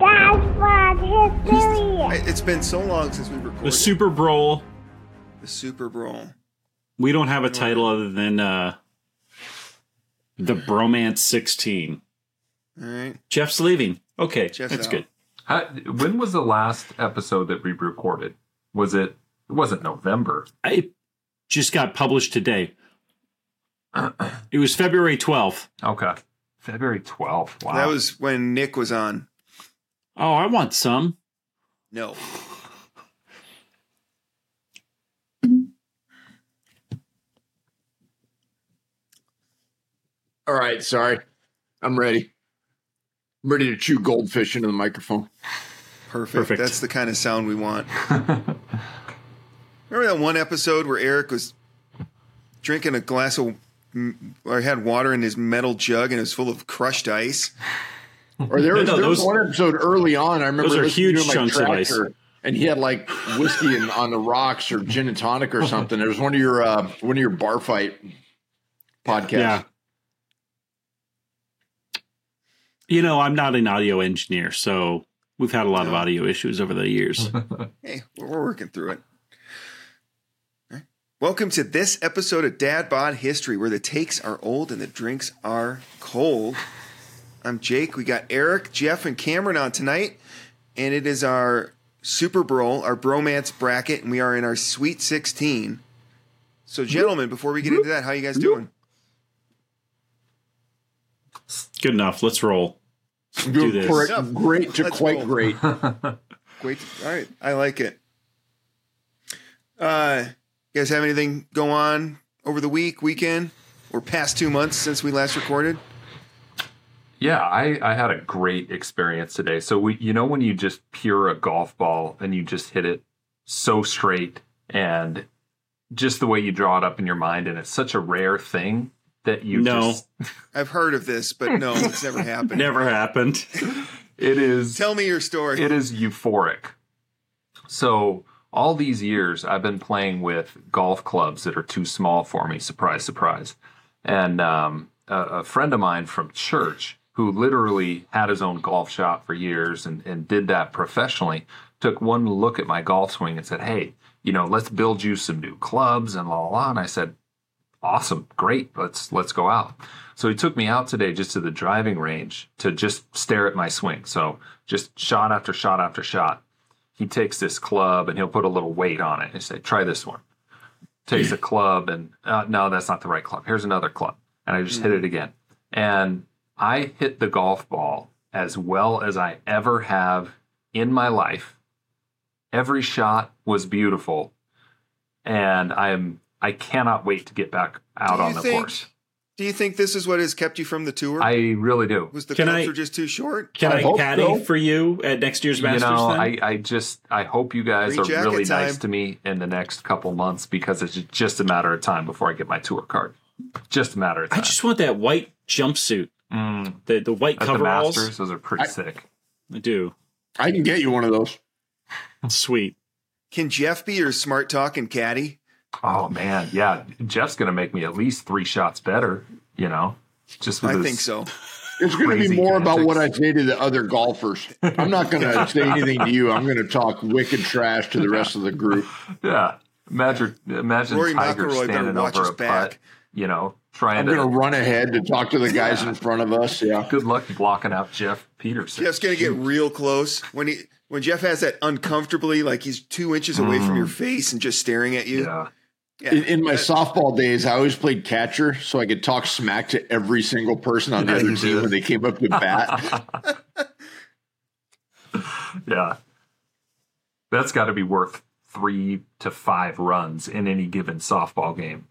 Dad Bod History. It's been so long since we recorded The Super Bowl. the Super Bowl. We don't have a title other than uh, the Bromance 16. All right. Jeff's leaving. Okay, Jeff's that's out. good. How, when was the last episode that we recorded? Was it? It wasn't November. I just got published today. It was February 12th. Okay, February twelfth. Wow. That was when Nick was on. Oh, I want some. No. All right, sorry. I'm ready. I'm ready to chew goldfish into the microphone. Perfect. Perfect. That's the kind of sound we want. Remember that one episode where Eric was drinking a glass of, or had water in his metal jug and it was full of crushed ice? Or there was, No, there was one episode early on. I remember Those are listening huge to my chunks of ice. and he had like whiskey and on the rocks or gin and tonic or something. It was one of your uh, one of your bar fight podcasts. Yeah. You know, I'm not an audio engineer, so we've had a lot of audio issues over the years. Hey, we're, we're working through it. All right. Welcome to this episode of Dad Bod History, where the takes are old and the drinks are cold. I'm Jake. We got Eric, Jeff, and Cameron on tonight, and it is our Super Bowl, our bromance bracket, and we are in our Sweet 16. So, gentlemen, before we get into that, how you guys doing? Good enough. Let's roll. Good- Do this. for- great to Let's quite roll. great. Great. All right. I like it. Uh, you guys have anything go on over the week, weekend, or past two months since we last recorded? Yeah, I, I had a great experience today. So we, you know, when you just pure a golf ball and you just hit it so straight and just the way you draw it up in your mind, and it's such a rare thing that you No. just I've heard of this, but no, it's never happened. Never happened. it is Tell me your story. it is euphoric. So all these years I've been playing with golf clubs that are too small for me. Surprise, surprise. And um, a, a friend of mine from church who literally had his own golf shop for years and, and did that professionally took one look at my golf swing and said, Hey, you know, let's build you some new clubs and la la la. And I said, Awesome, great. Let's let's go out. So he took me out today just to the driving range to just stare at my swing. So just shot after shot after shot. He takes this club and he'll put a little weight on it and say, "Try this one." Takes a club and uh, no, that's not the right club. Here's another club, and I just hit it again. And I hit the golf ball as well as I ever have in my life. Every shot was beautiful, and I'm I cannot wait to get back out on the think- course. Do you think this is what has kept you from the tour? I really do. Was the Can I- were just too short? Can I I, caddy so. for you at next year's Masters? you Masters? know, then? I, I just I hope you guys Free are really time. nice to me in the next couple months because it's just a matter of time before I get my tour card. Just a matter of I just want that white jumpsuit. Mm, The the white at the coveralls. Masters, those are pretty I- sick. I do. I can get you one of those. Sweet. Can Jeff be your smart talk and caddy? Oh man, yeah. Jeff's gonna make me at least three shots better. You know, just with I think so. It's going to be Crazy more about what I say to the other golfers. I'm not going to say anything to you. I'm going to talk wicked trash to the rest of the group. Yeah, imagine imagine Rory Tiger McIlroy better standing over his a putt. You know, trying I'm to. going to run ahead to talk to the guys in front of us. Yeah. Good luck blocking out Jeff Peterson. Jeff's gonna get real close when he when Jeff has that uncomfortably like he's two inches away from mm. your face and just staring at you. yeah. Yeah. In, in my softball days, I always played catcher, so I could talk smack to every single person on the Yeah, other team when they came up to bat. Yeah. That's got to be worth three to five runs in any given softball game.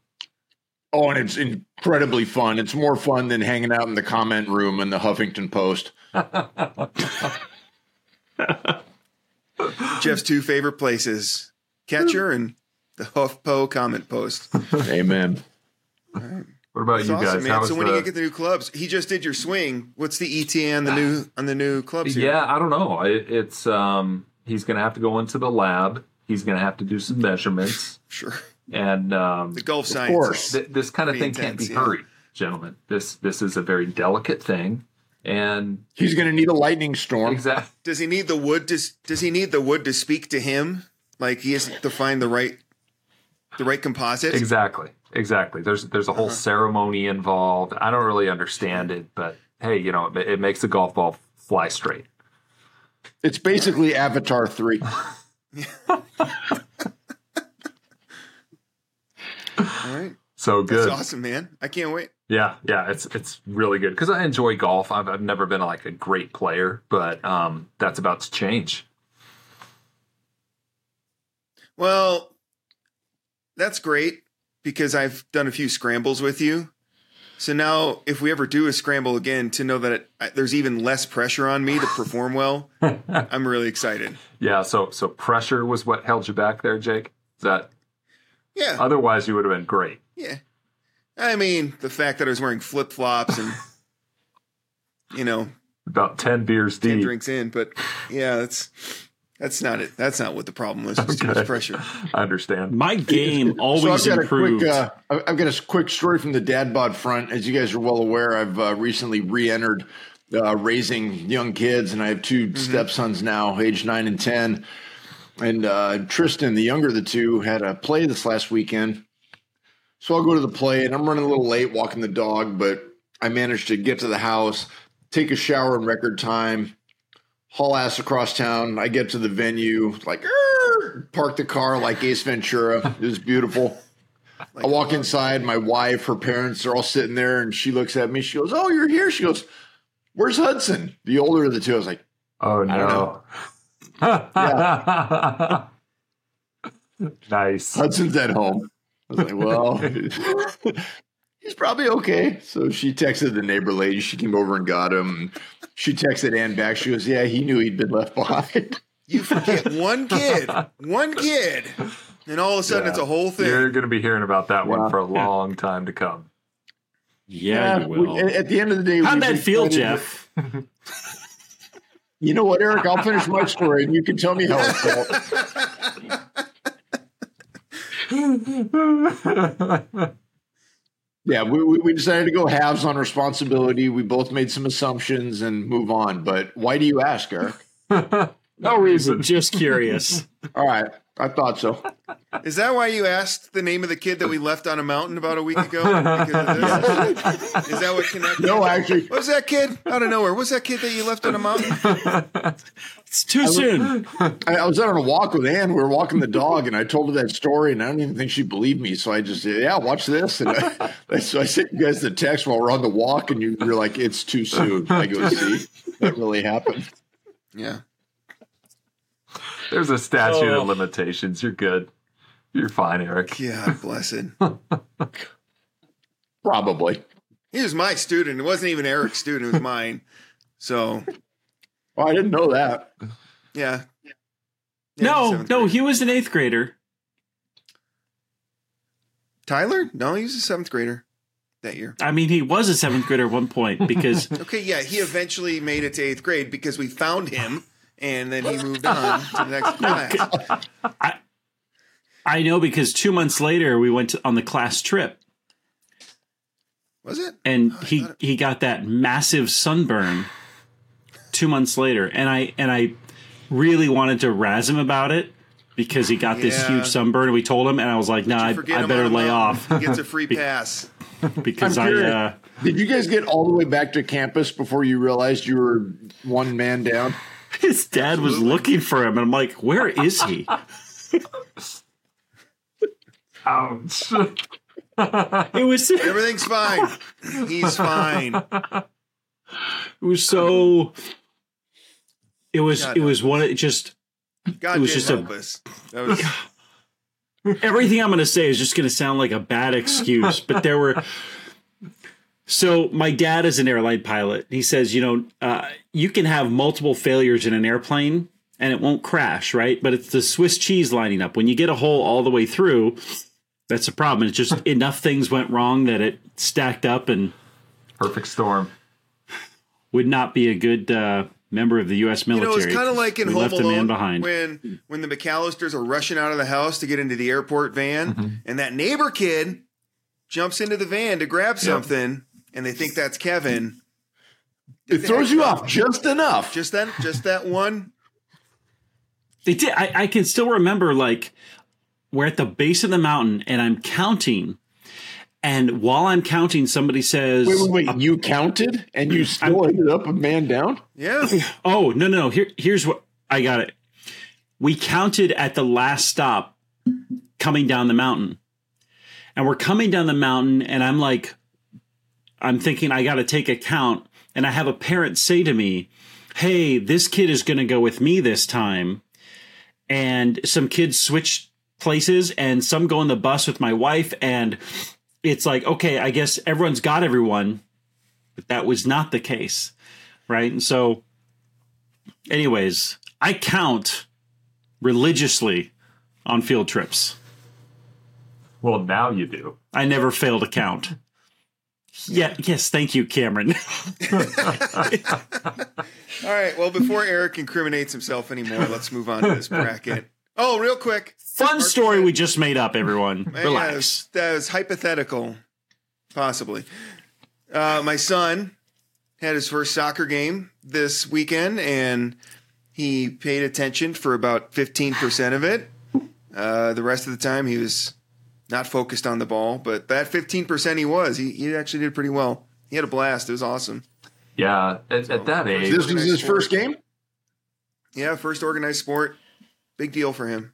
Oh, and it's incredibly fun. It's more fun than hanging out in the comment room in the Huffington Post. Jeff's two favorite places: catcher and the HuffPo comment post. Amen. What about That's you awesome, guys? man. How was So when the- you get the new clubs? He just did your swing. What's the ETN the new on the new clubs? Here? Yeah, I don't know. It, it's um, he's going to have to go into the lab. He's going to have to do some measurements, sure. And um, The golf course. th- this kind of Pretty thing can't be yeah. hurried, gentlemen. This this is a very delicate thing, and He's going to need a lightning storm. exactly. Does he need the wood to does he need the wood to speak to him? Like he has to find the right the right composite? Exactly. Exactly. There's there's a whole ceremony involved. I don't really understand it, but hey, you know, it, it makes the golf ball fly straight. It's basically Avatar 3. All right. So good. That's awesome, man. I can't wait. Yeah, yeah, it's it's really good because I enjoy golf. I've, I've never been like a great player, but um, that's about to change. Well, that's great because I've done a few scrambles with you. So now, if we ever do a scramble again, to know that it, I- there's even less pressure on me to perform well, I'm really excited. Yeah, so so pressure was what held you back there, Jake. Is that Yeah, otherwise you would have been great. yeah. I mean, the fact that I was wearing flip flops and, you know, About ten beers ten deep. drinks in, but yeah, that's that's not it. That's not what the problem was. It was too Okay. much pressure. I understand. My game So always I've got improved. a quick, uh, I- I've got a quick story from the dad bod front. As you guys are well aware, I've uh, recently re-entered uh, raising young kids, and I have 2 stepsons now, age nine and ten. And uh, Tristan, the younger of the two, had a play this last weekend. So I'll go to the play, and I'm running a little late walking the dog, but I managed to get to the house, take a shower in record time, haul ass across town. I get to the venue, like, park the car like Ace Ventura. It was beautiful. I walk inside, my wife, her parents are all sitting there, and she looks at me. She goes, Oh, you're here. She goes, Where's Hudson? The older of the two. I was like, Oh don't no. nice. Hudson's at home. I was like, Well, he's probably okay. So she texted the neighbor lady. She came over and got him. She texted Ann back. She goes, Yeah, he knew he'd been left behind. You forget one kid, one kid, and all of a sudden Yeah. it's a whole thing. You're going to be hearing about that Yeah. one for a long time to come. yeah, you we- will. at the end of the day, How'd we that feel, Jeff? You know what, Eric? I'll finish my story and you can tell me how it felt. Yeah, we, we we decided to go halves on responsibility. We both made some assumptions and move on. But why do you ask, Eric? no reason. Just curious. All right, I thought so. Is that why you asked the name of the kid that we left on a mountain about a week ago? Because of this? Is that what connected? No, actually, What was that kid out of nowhere? What's that kid that you left on a mountain? It's too soon. I, I was out on a walk with Ann. We were walking the dog, and I told her that story, and I don't even think she believed me. So I just said, "Yeah, watch this." And I, so I sent you guys the text while we're on the walk, and you, you're like, "It's too soon." I go, "See, that really happened." Yeah. There's a statute Oh. of limitations. You're good. You're fine, Eric. God blessed. Probably. He was my student. It wasn't even Eric's student. It was mine. So Well, I didn't know that. yeah. Yeah, No, no, grade. he was an eighth grader. Tyler? No, he was a seventh grader that year. I mean, he was a seventh grader at one point because Okay, yeah, he eventually made it to eighth grade because we found him, and then he moved on to the next class. I know because two months later we went to, on the class trip Was it? and he he got that massive sunburn two months later, and I and I really wanted to razz him about it because he got this huge sunburn. And we told him, and I was like, "Nah, I, I better lay mountain. off He gets a free pass. because I'm I." curious. Uh, Did you guys get all the way back to campus before you realized you were one man down? His dad was looking for him, and I'm like, "Where is he?" Ouch. It was Everything's fine. He's fine. It was so. It was God it was one of just God It was did just a- help us. That was everything I'm going to say is just going to sound like a bad excuse, but there were. So my dad is an airline pilot. He says, you know, uh, you can have multiple failures in an airplane and it won't crash, right? But it's the Swiss cheese lining up. When you get a hole all the way through, that's a problem. It's just enough things went wrong that it stacked up and Perfect storm. would not be a good uh, member of the U.S. You military. know, it's kind of like in we Home left a man behind. when when the McAllisters are rushing out of the house to get into the airport van, Mm-hmm. and that neighbor kid jumps into the van to grab something, and they think that's Kevin. It throws you off just enough. Just that, just that one. They did. I, I can still remember like we're at the base of the mountain and I'm counting. And while I'm counting, somebody says, Wait, wait, wait. You counted and you still ended up a man down? Yeah. "Oh no, no, no! Here, here's what I got it." We counted at the last stop coming down the mountain, and we're coming down the mountain, and I'm like, I'm thinking I got to take a count, and I have a parent say to me, "Hey, this kid is going to go with me this time," and some kids switch places, and some go on the bus with my wife, and it's like, okay, I guess everyone's got everyone, but that was not the case, right? And so, anyways, I count religiously on field trips. Well, now you do. I never fail to count. Yeah, yes, thank you, Cameron. All right. Well, before Eric incriminates himself anymore, let's move on to this bracket. Oh, real quick. Fun story we just made up, everyone. Relax. that was- that was hypothetical, possibly. Uh, my son had his first soccer game this weekend, and he paid attention for about fifteen percent of it. Uh, the rest of the time, he was not focused on the ball, but that fifteen percent he was. He, he actually did pretty well. He had a blast. It was awesome. Yeah, at, at that age, This was his first game? Yeah, first organized sport. Big deal for him.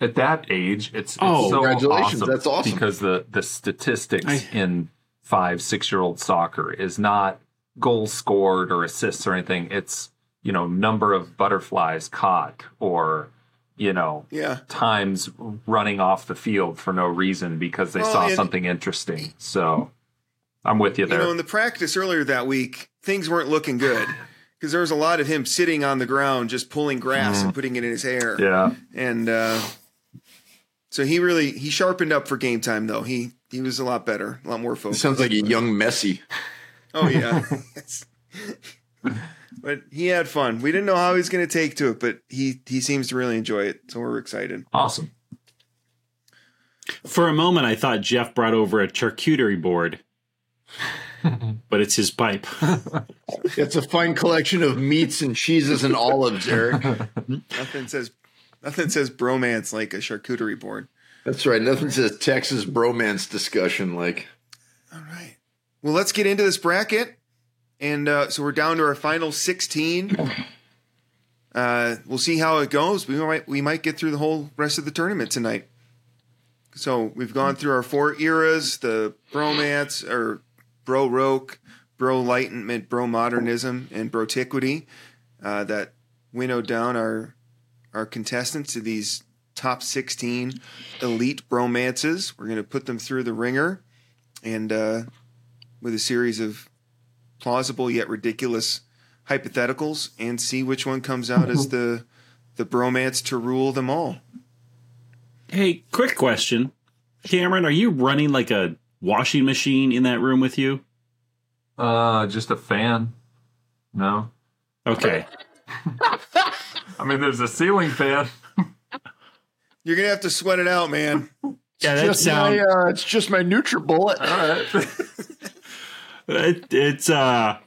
at that age, it's, it's Oh, so congratulations. awesome. That's awesome. because the the statistics I- in five six year old soccer is not goals scored or assists or anything. It's you know number of butterflies caught or you know Yeah. times running off the field for no reason because they Well, saw something interesting. So I'm with you You there. know, in the practice earlier that week, things weren't looking good because there was a lot of him sitting on the ground just pulling grass and putting it in his hair. yeah. And uh, so he really he sharpened up for game time though. He he was a lot better, a lot more focused. Sounds like a young Messi. oh yeah. but he had fun. We didn't know how he was going to take to it, but he he seems to really enjoy it. So we're excited. Awesome. For a moment, I thought Jeff brought over a charcuterie board, but it's his pipe. It's a fine collection of meats and cheeses and olives, Eric. Nothing says nothing says bromance like a charcuterie board. That's right. Nothing says Texas bromance discussion like. All right. Well, let's get into this bracket. And uh, so we're down to our final 16. Uh, we'll see how it goes. We might we might get through the whole rest of the tournament tonight. So we've gone through our four eras: the bromance or bro roke, bro enlightenment, bro modernism, and brotiquity. Uh, that winnowed down our our contestants to these top 16 elite bromances. We're going to put them through the ringer and uh, with a series of plausible yet ridiculous hypotheticals and see which one comes out as the the bromance to rule them all. hey, quick question. Cameron, are you running like a washing machine in that room with you? Uh, just a fan. No. Okay. I mean, there's a ceiling fan. You're gonna have to sweat it out, man. Yeah, that Just sound my, uh, it's just my NutriBullet. All right. it, it's uh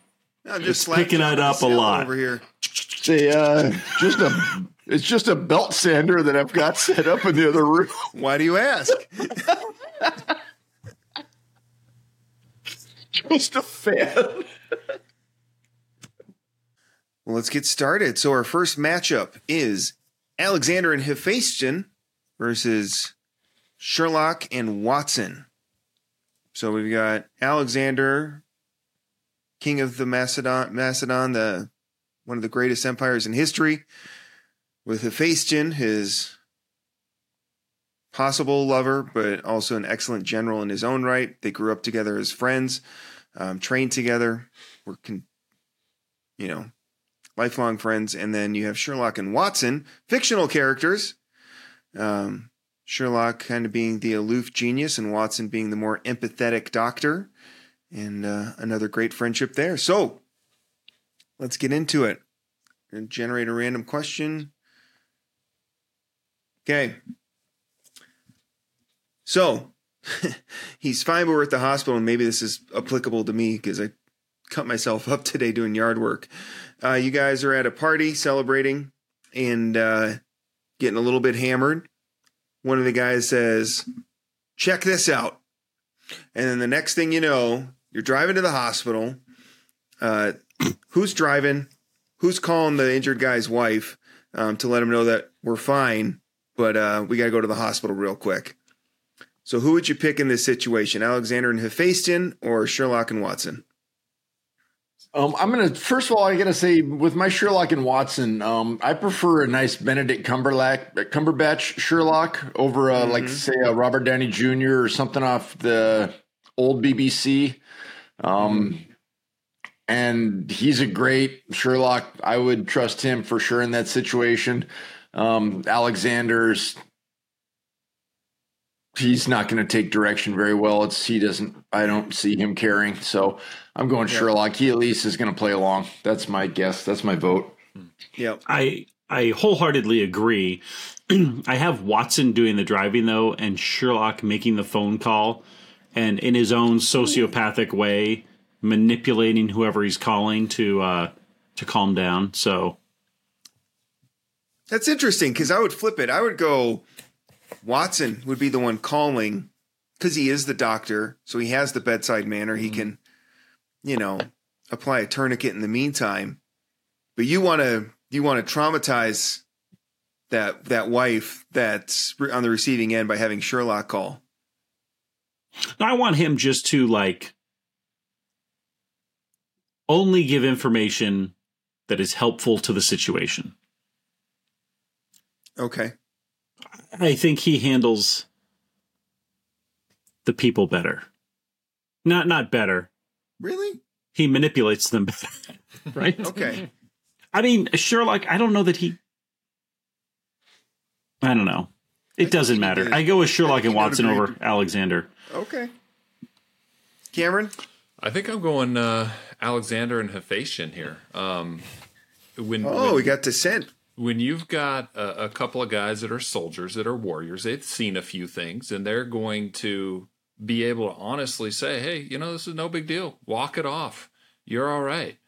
I'm just It's picking it up a lot. over here. It's a, uh, just a, it's just a belt sander that I've got set up in the other room. Why do you ask? Just a fan. Well, let's get started. So our first matchup is Alexander and Hephaestion versus Sherlock and Watson. So we've got Alexander, king of the Macedon, Macedon, the one of the greatest empires in history, with Hephaestion, his possible lover, but also an excellent general in his own right. They grew up together as friends, um, trained together, were con- you know lifelong friends. And then you have Sherlock and Watson, fictional characters. Um, Sherlock kind of being the aloof genius, and Watson being the more empathetic doctor. And uh, another great friendship there. So let's get into it. And generate a random question. Okay. So he's fine, but we're at the hospital, and maybe this is applicable to me because I cut myself up today doing yard work. Uh, you guys are at a party celebrating and uh, getting a little bit hammered. One of the guys says, Check this out. And then the next thing you know, you're driving to the hospital. Uh, who's driving? Who's calling the injured guy's wife um, to let him know that we're fine, but uh, we got to go to the hospital real quick? So, who would you pick in this situation, Alexander and Hephaestion or Sherlock and Watson? Um, I'm gonna first of all, I gotta say with my Sherlock and Watson, um, I prefer a nice Benedict Cumberbatch, Cumberbatch Sherlock over uh, mm-hmm. like say a Robert Downey Jr. or something off the old BBC. Um, mm-hmm. and he's a great Sherlock. I would trust him for sure in that situation. Um, Alexander's he's not going to take direction very well. It's he doesn't. I don't see him caring. So I'm going yeah. Sherlock. He at least is going to play along. That's my guess. That's my vote. Yep. I I wholeheartedly agree. I have Watson doing the driving though, and Sherlock making the phone call, and in his own sociopathic way manipulating whoever he's calling to uh, to calm down. So that's interesting because I would flip it. I would go Watson would be the one calling because he is the doctor, so he has the bedside manner. He mm-hmm. can, you know, apply a tourniquet in the meantime. But you want to you want to traumatize that that wife that's on the receiving end by having Sherlock call. I want him just to like only give information that is helpful to the situation. Okay. I think he handles the people better. Not not better. Really? He manipulates them better. right? okay. I mean, Sherlock, I don't know that he I don't know. It doesn't matter. I go with Sherlock and Watson over Alexander. Okay. Cameron? I think I'm going uh, Alexander and Hephaestion here. Um, when, oh, when, we got descent when you've got a, a, couple of guys that are soldiers, that are warriors, they've seen a few things, and they're going to be able to honestly say, "Hey, you know, this is no big deal. Walk it off. You're all right."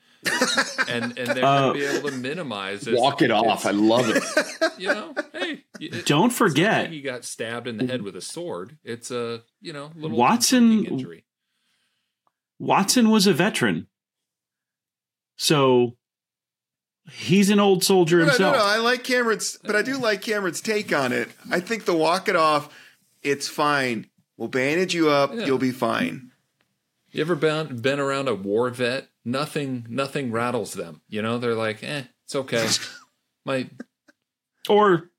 And and they're uh, going to be able to minimize this. Walk it off. I love it. You know, hey, it, don't forget he got stabbed in the head with a sword. It's a you know little Watson injury. Watson was a veteran, so He's an old soldier no, himself. No, no, I like Cameron's, but I do like Cameron's take on it. I think the walk it off, it's fine. We'll bandage you up. Yeah. You'll be fine. You ever been been around a war vet? Nothing, nothing rattles them. You know, they're like, eh, it's okay. My or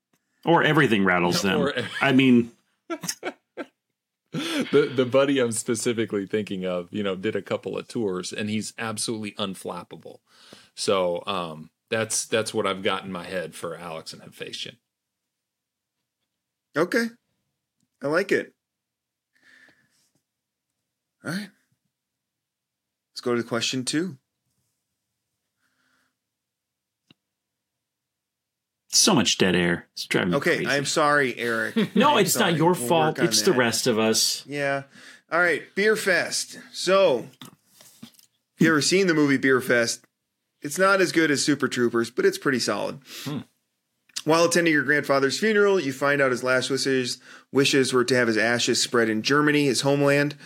or everything rattles them. Or, I mean. the the buddy I'm specifically thinking of, you know, did a couple of tours and he's absolutely unflappable. So um, that's that's what I've got in my head for Alex and Hephaestion. Okay, I like it. All right, let's go to the question two. So much dead air. It's driving okay, me crazy. I'm sorry, Eric. no, I'm it's sorry. not your we'll fault. It's that. the rest of us. Yeah. All right, Beerfest. So, if you ever seen the movie Beerfest? It's not as good as Super Troopers, but it's pretty solid. Hmm. While attending your grandfather's funeral, you find out his last wishes wishes were to have his ashes spread in Germany, his homeland.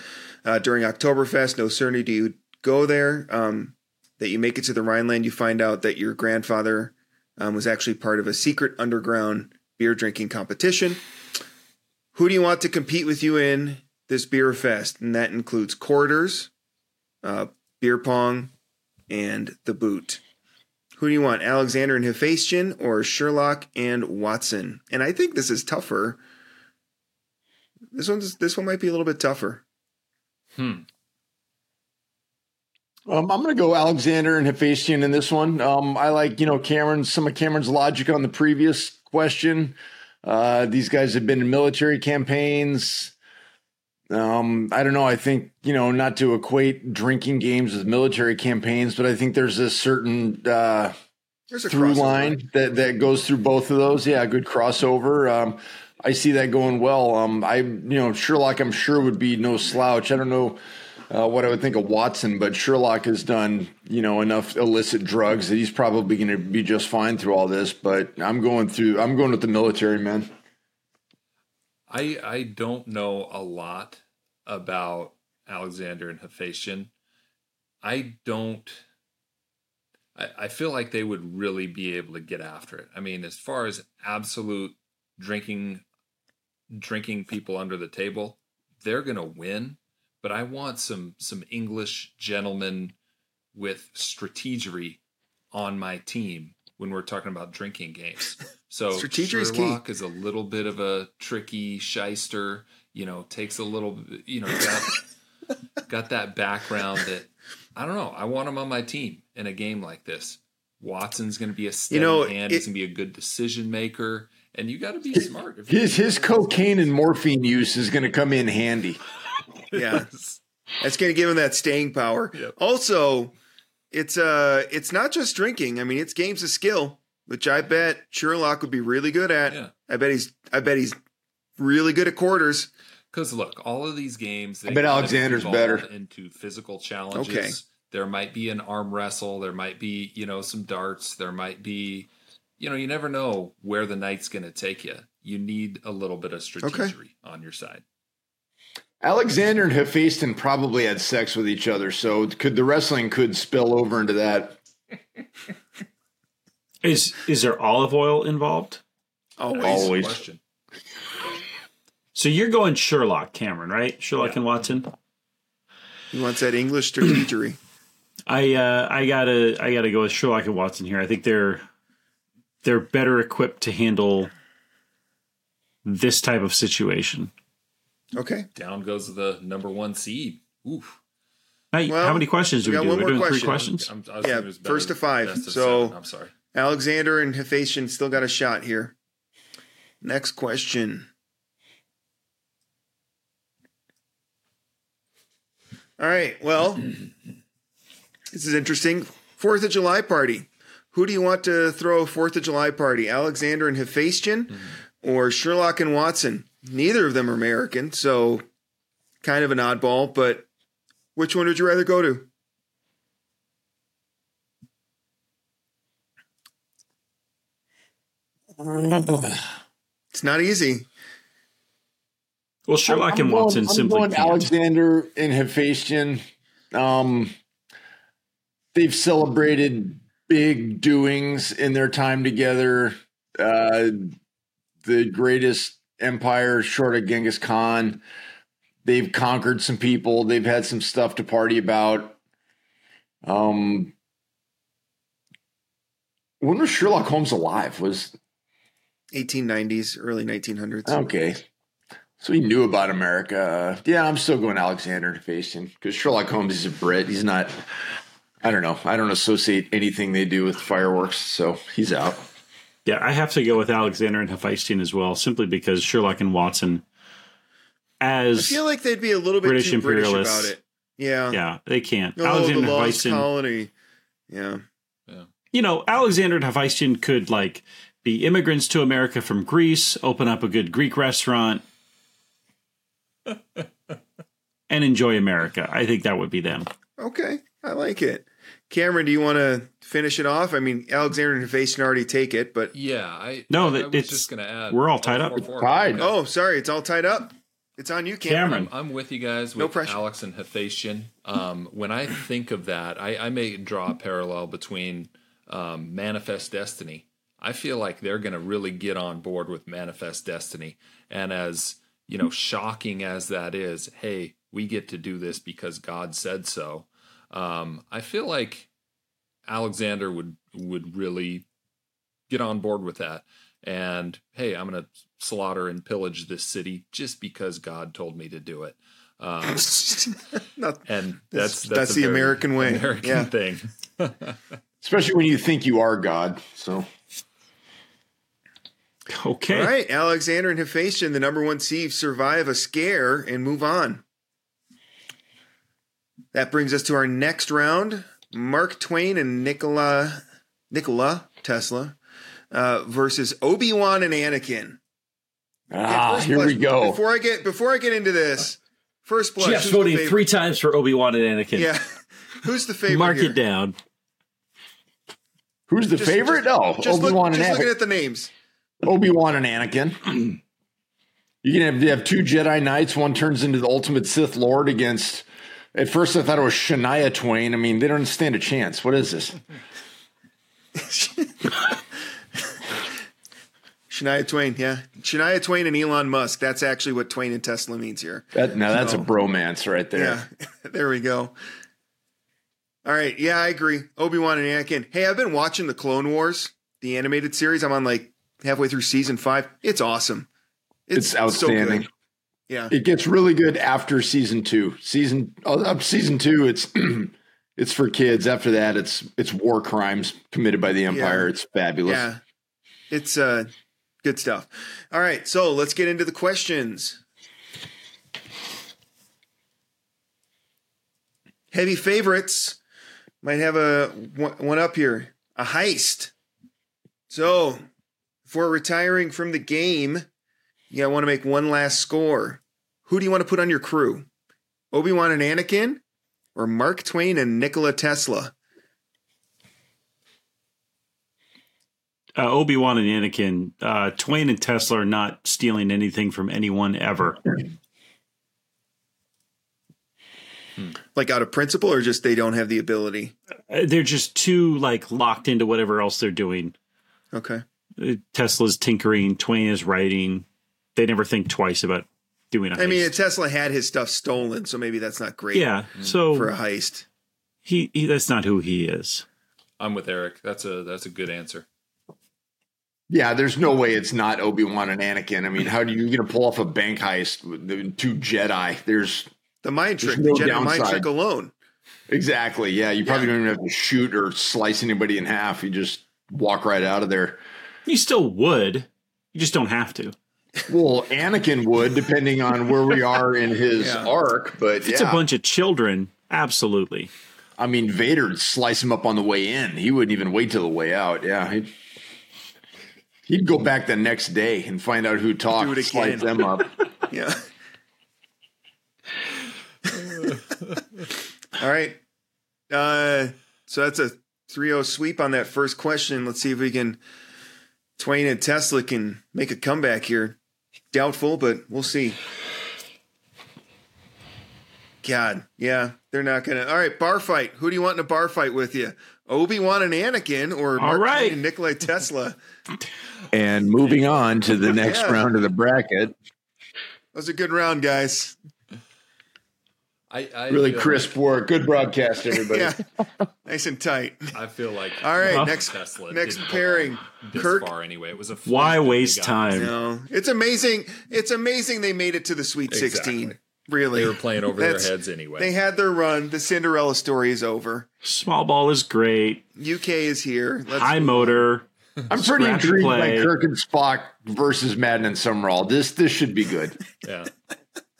Uh, during Oktoberfest, no sooner do you go there um, that you make it to the Rhineland, you find out that your grandfather um, was actually part of a secret underground beer drinking competition. Who do you want to compete with you in this beer fest? And that includes quarters, uh, beer pong, and the boot. Who do you want, Alexander and Hephaestion or Sherlock and Watson? And I think this is tougher. This one's this one might be a little bit tougher. Hmm. Um, I'm going to go Alexander and Hephaestion in this one. Um, I like, you know, Cameron, some of Cameron's logic on the previous question. Uh, these guys have been in military campaigns. Um, I don't know. I think you know not to equate drinking games with military campaigns, but I think there's a certain uh, there's a through line that that goes through both of those. Yeah, good crossover. Um, I see that going well. Um, I you know Sherlock, I'm sure would be no slouch. I don't know uh, what I would think of Watson, but Sherlock has done you know enough illicit drugs that he's probably going to be just fine through all this. But I'm going through. I'm going with the military man. I I don't know a lot about Alexander and Hephaestion. I don't. I, I feel like they would really be able to get after it. I mean, as far as absolute drinking, drinking people under the table, they're gonna win. But I want some some English gentlemen with strategery on my team when we're talking about drinking games. So Strategery is key. Sherlock is a little bit of a tricky shyster. You know, takes a little. You know, got got that background that I don't know. I want him on my team in a game like this. Watson's going to be a steady know, hand. it- He's going to be a good decision maker, and you got to be smart. If His his cocaine and morphine use is going to come in handy. Yeah. That's going to give him that staying power. Yep. Also, it's uh it's not just drinking. I mean, it's games of skill, which I bet Sherlock would be really good at. Yeah. I bet he's I bet he's really good at quarters. Because look, all of these games, they I bet Alexander's better. into physical challenges. Okay. There might be an arm wrestle. There might be, you know, some darts. There might be, you know, you never know where the night's going to take you. You need a little bit of strategery on your side. Alexander and Hephaestion probably had sex with each other, so could the wrestling could spill over into that. Is is there olive oil involved? Always. Always. question. So you're going Sherlock, Cameron, right? Sherlock Yeah. and Watson. He wants that English strategery. I uh, I gotta I gotta go with Sherlock and Watson here. I think they're they're better equipped to handle this type of situation. Okay. Down goes the number one seed. Oof. Hey, Well, how many questions do we we, got do? one We're more doing three questions. I'm, I was Yeah, thinking it was better first to five. best of So- seven. I'm sorry. Alexander and Hephaestion still got a shot here. Next question. All right. Well, this is interesting. Fourth of July party. Who do you want to throw a Fourth of July party? Alexander and Hephaestion mm-hmm. or Sherlock and Watson? Neither of them are American, so kind of an oddball, but which one would you rather go to? It's not easy. Well, Sherlock I'm and going- Watson I'm simply going can't. Alexander and Hephaestion. Um, they've celebrated big doings in their time together. Uh, the greatest empire short of Genghis Khan. They've conquered some people. They've had some stuff to party about. Um, when was Sherlock Holmes alive? Was 1890s, early 1900s. Okay. So he knew about America. Yeah, I'm still going Alexander and Hephaestion because Sherlock Holmes is a Brit. He's not. I don't know. I don't associate anything they do with fireworks, so he's out. Yeah, I have to go with Alexander and Hephaestion as well, simply because Sherlock and Watson, as I feel like they'd be a little bit British too British about it. Yeah. yeah, they can't. Oh, Alexander and lost Hephaestion, colony. Yeah. you know, Alexander and Hephaestion could like be immigrants to America from Greece, open up a good Greek restaurant, and enjoy America. I think that would be them. Okay. I like it. Cameron, do you want to finish it off? I mean, Alexander and Hephaestion already take it, but Yeah, I No, I that- was it's- just going to add. we're all tied up. four, four. Tied. Oh, sorry, it's all tied up. It's on you, Cameron. Cameron. I'm with you guys No pressure. Alex and Hephaestion. Um, when I think of that, I, I may draw a parallel between um, Manifest Destiny. I feel like they're going to really get on board with Manifest Destiny, and as you know, shocking as that is, hey, we get to do this because God said so. Um, I feel like Alexander would would really get on board with that. And hey, I'm going to slaughter and pillage this city just because God told me to do it. Um, Not- and That's- that's that's the American way. American Yeah. thing. Especially when you think you are God. So Okay. all right, Alexander and Hephaestion, the number one seed, survive a scare and move on. That brings us to our next round. Mark Twain and Nikola Nikola Tesla uh, versus Obi Wan and Anakin. ah, First here we go. Before I get before I get into this, First blush. Jeff's who's the voting three times for Obi Wan and Anakin. Yeah. Who's the favorite? Mark here? it down. Who's the Just- favorite? Just, oh, just, Obi Wan and just looking at the names. Obi Wan and Anakin. you can have, you have two Jedi Knights. One turns into the ultimate Sith Lord against. At first, I thought it was Shania Twain. I mean, they don't stand a chance. What is this? Shania Twain, yeah. Shania Twain and Elon Musk. That's actually what Twain and Tesla means here. That, now that's So- a bromance right there. Yeah. there we go. All right. Yeah, I agree. Obi Wan and Anakin. Hey, I've been watching the Clone Wars, the animated series. I'm on like halfway through season five. It's awesome. It's so outstanding. good. Yeah. It gets really good after season two. Season uh, up season two, it's it's for kids. After that, it's it's war crimes committed by the Empire. Yeah. It's fabulous. Yeah. It's uh good stuff. All right, so let's get into the questions. Heavy favorites might have a one one up here. A heist. So, for retiring from the game, you want to make one last score. Who do you want to put on your crew? Obi-Wan and Anakin or Mark Twain and Nikola Tesla? Uh, Obi Wan and Anakin, uh, Twain and Tesla are not stealing anything from anyone ever. Like out of principle or just they don't have the ability? Uh, They're just too like locked into whatever else they're doing. Okay. Uh, Tesla's tinkering, Twain is writing. They never think twice about doing a heist. I mean, Tesla had his stuff stolen, so maybe that's not great yeah. So for a heist. he, he that's not who he is. I'm with Eric. That's a that's a good answer. Yeah, there's no way it's not Obi Wan and Anakin. I mean, how do you going to pull off a bank heist with the two Jedi? There's The mind There's trick, the no Jedi mind downside. trick alone. exactly yeah. You probably don't even have to shoot or slice anybody in half. You just walk right out of there. You still would. You just don't have to. Well, Anakin would, depending on where we are in his Yeah. arc. But If it's yeah, a bunch of children, absolutely. I mean, Vader'd slice him up on the way in. He wouldn't even wait till the way out. Yeah, he'd, he'd go back the next day and find out who talked, Do it slice again. them up. Yeah. All right. Uh, so that's a 3-0 sweep on that first question. Let's see if we can Twain and Tesla can make a comeback here. Doubtful, but we'll see. God, yeah, they're not gonna. All right, bar fight. Who do you want in a bar fight with you? Obi Wan and Anakin, or Mark right. Twain and Nikolai Tesla? And moving on to the next Yeah. round of the bracket, That was a good round, guys. I, I really feel crisp work. Good broadcast, everybody. Yeah, nice and tight. I feel like All right, next Tesla next pairing. this Kirk. far anyway. It was a Why fluke that they waste time? No, it's amazing. It's amazing they made it to the Sweet Sixteen. Really, They were playing over their heads anyway. They had their run. The Cinderella story is over. Small ball is great. UK is here. Let's High motor. I'm pretty intrigued play. by Kirk and Spock versus Madden and Summerall. This this should be good. yeah.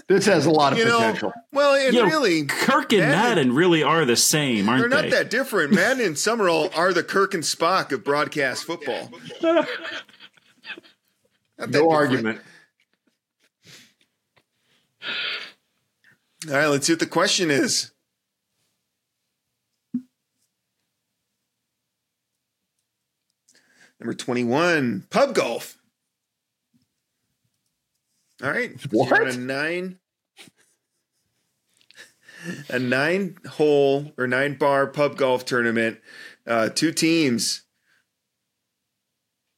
This has a lot of You know, potential. well, and You know, really, Kirk and Madden- Madden really are the same, aren't they're they? not that different. Madden and Summerall are the Kirk and Spock of broadcast football. Not No different. argument. All right, let's see what the question is. Number 21, pub golf. All right. What? A nine a nine hole or nine bar pub golf tournament. Uh, two teams.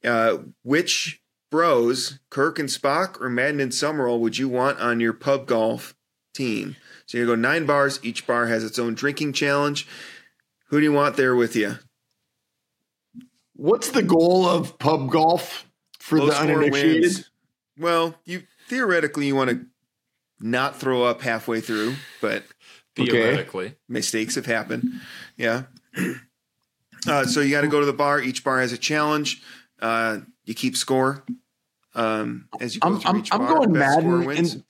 Uh, which bros, Kirk and Spock or Madden and Summerall, would you want on your pub golf team? So you go nine bars. Each bar has its own drinking challenge. Who do you want there with you? What's the goal of pub golf for Low the uninitiated? wins. Well, you theoretically you want to not throw up halfway through, but Theoretically. mistakes have happened. Yeah. Uh, so you got to go to the bar. Each bar has a challenge. Uh, you keep score um, as you go I'm through I'm, each I'm bar. going Best score Madden wins. and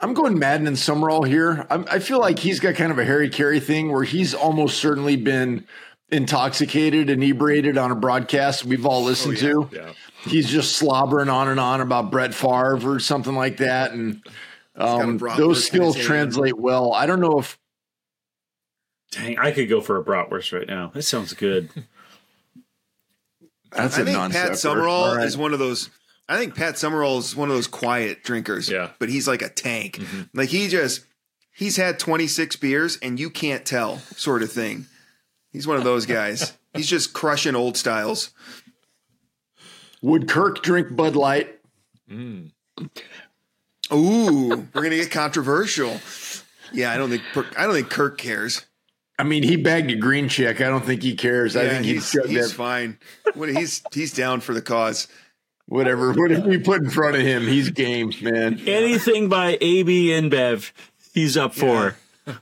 I'm going Madden and Summerall here. I'm, I feel like he's got kind of a Harry Caray thing where he's almost certainly been intoxicated, inebriated on a broadcast we've all listened to. Yeah. He's just slobbering on and on about Brett Favre or something like that, and Um, those skills translate well. I don't know if Dang, I could go for a bratwurst right now. That sounds good. that's I a think non Pat Summerall is one of those. I think Pat Summerall is one of those quiet drinkers. Yeah. but he's like a tank. Mm-hmm. Like he just he's had 26 beers and you can't tell, sort of thing. He's one of those guys. he's just crushing old styles. Would Kirk drink Bud Light? Mm. Ooh, we're gonna get controversial. Yeah, I don't think I don't think Kirk cares. I mean, he bagged a green check. I don't think he cares. I think he's he's, he's fine. What he's he's down for the cause. whatever whatever we put in front of him, he's game, man. Anything by AB InBev, he's up for.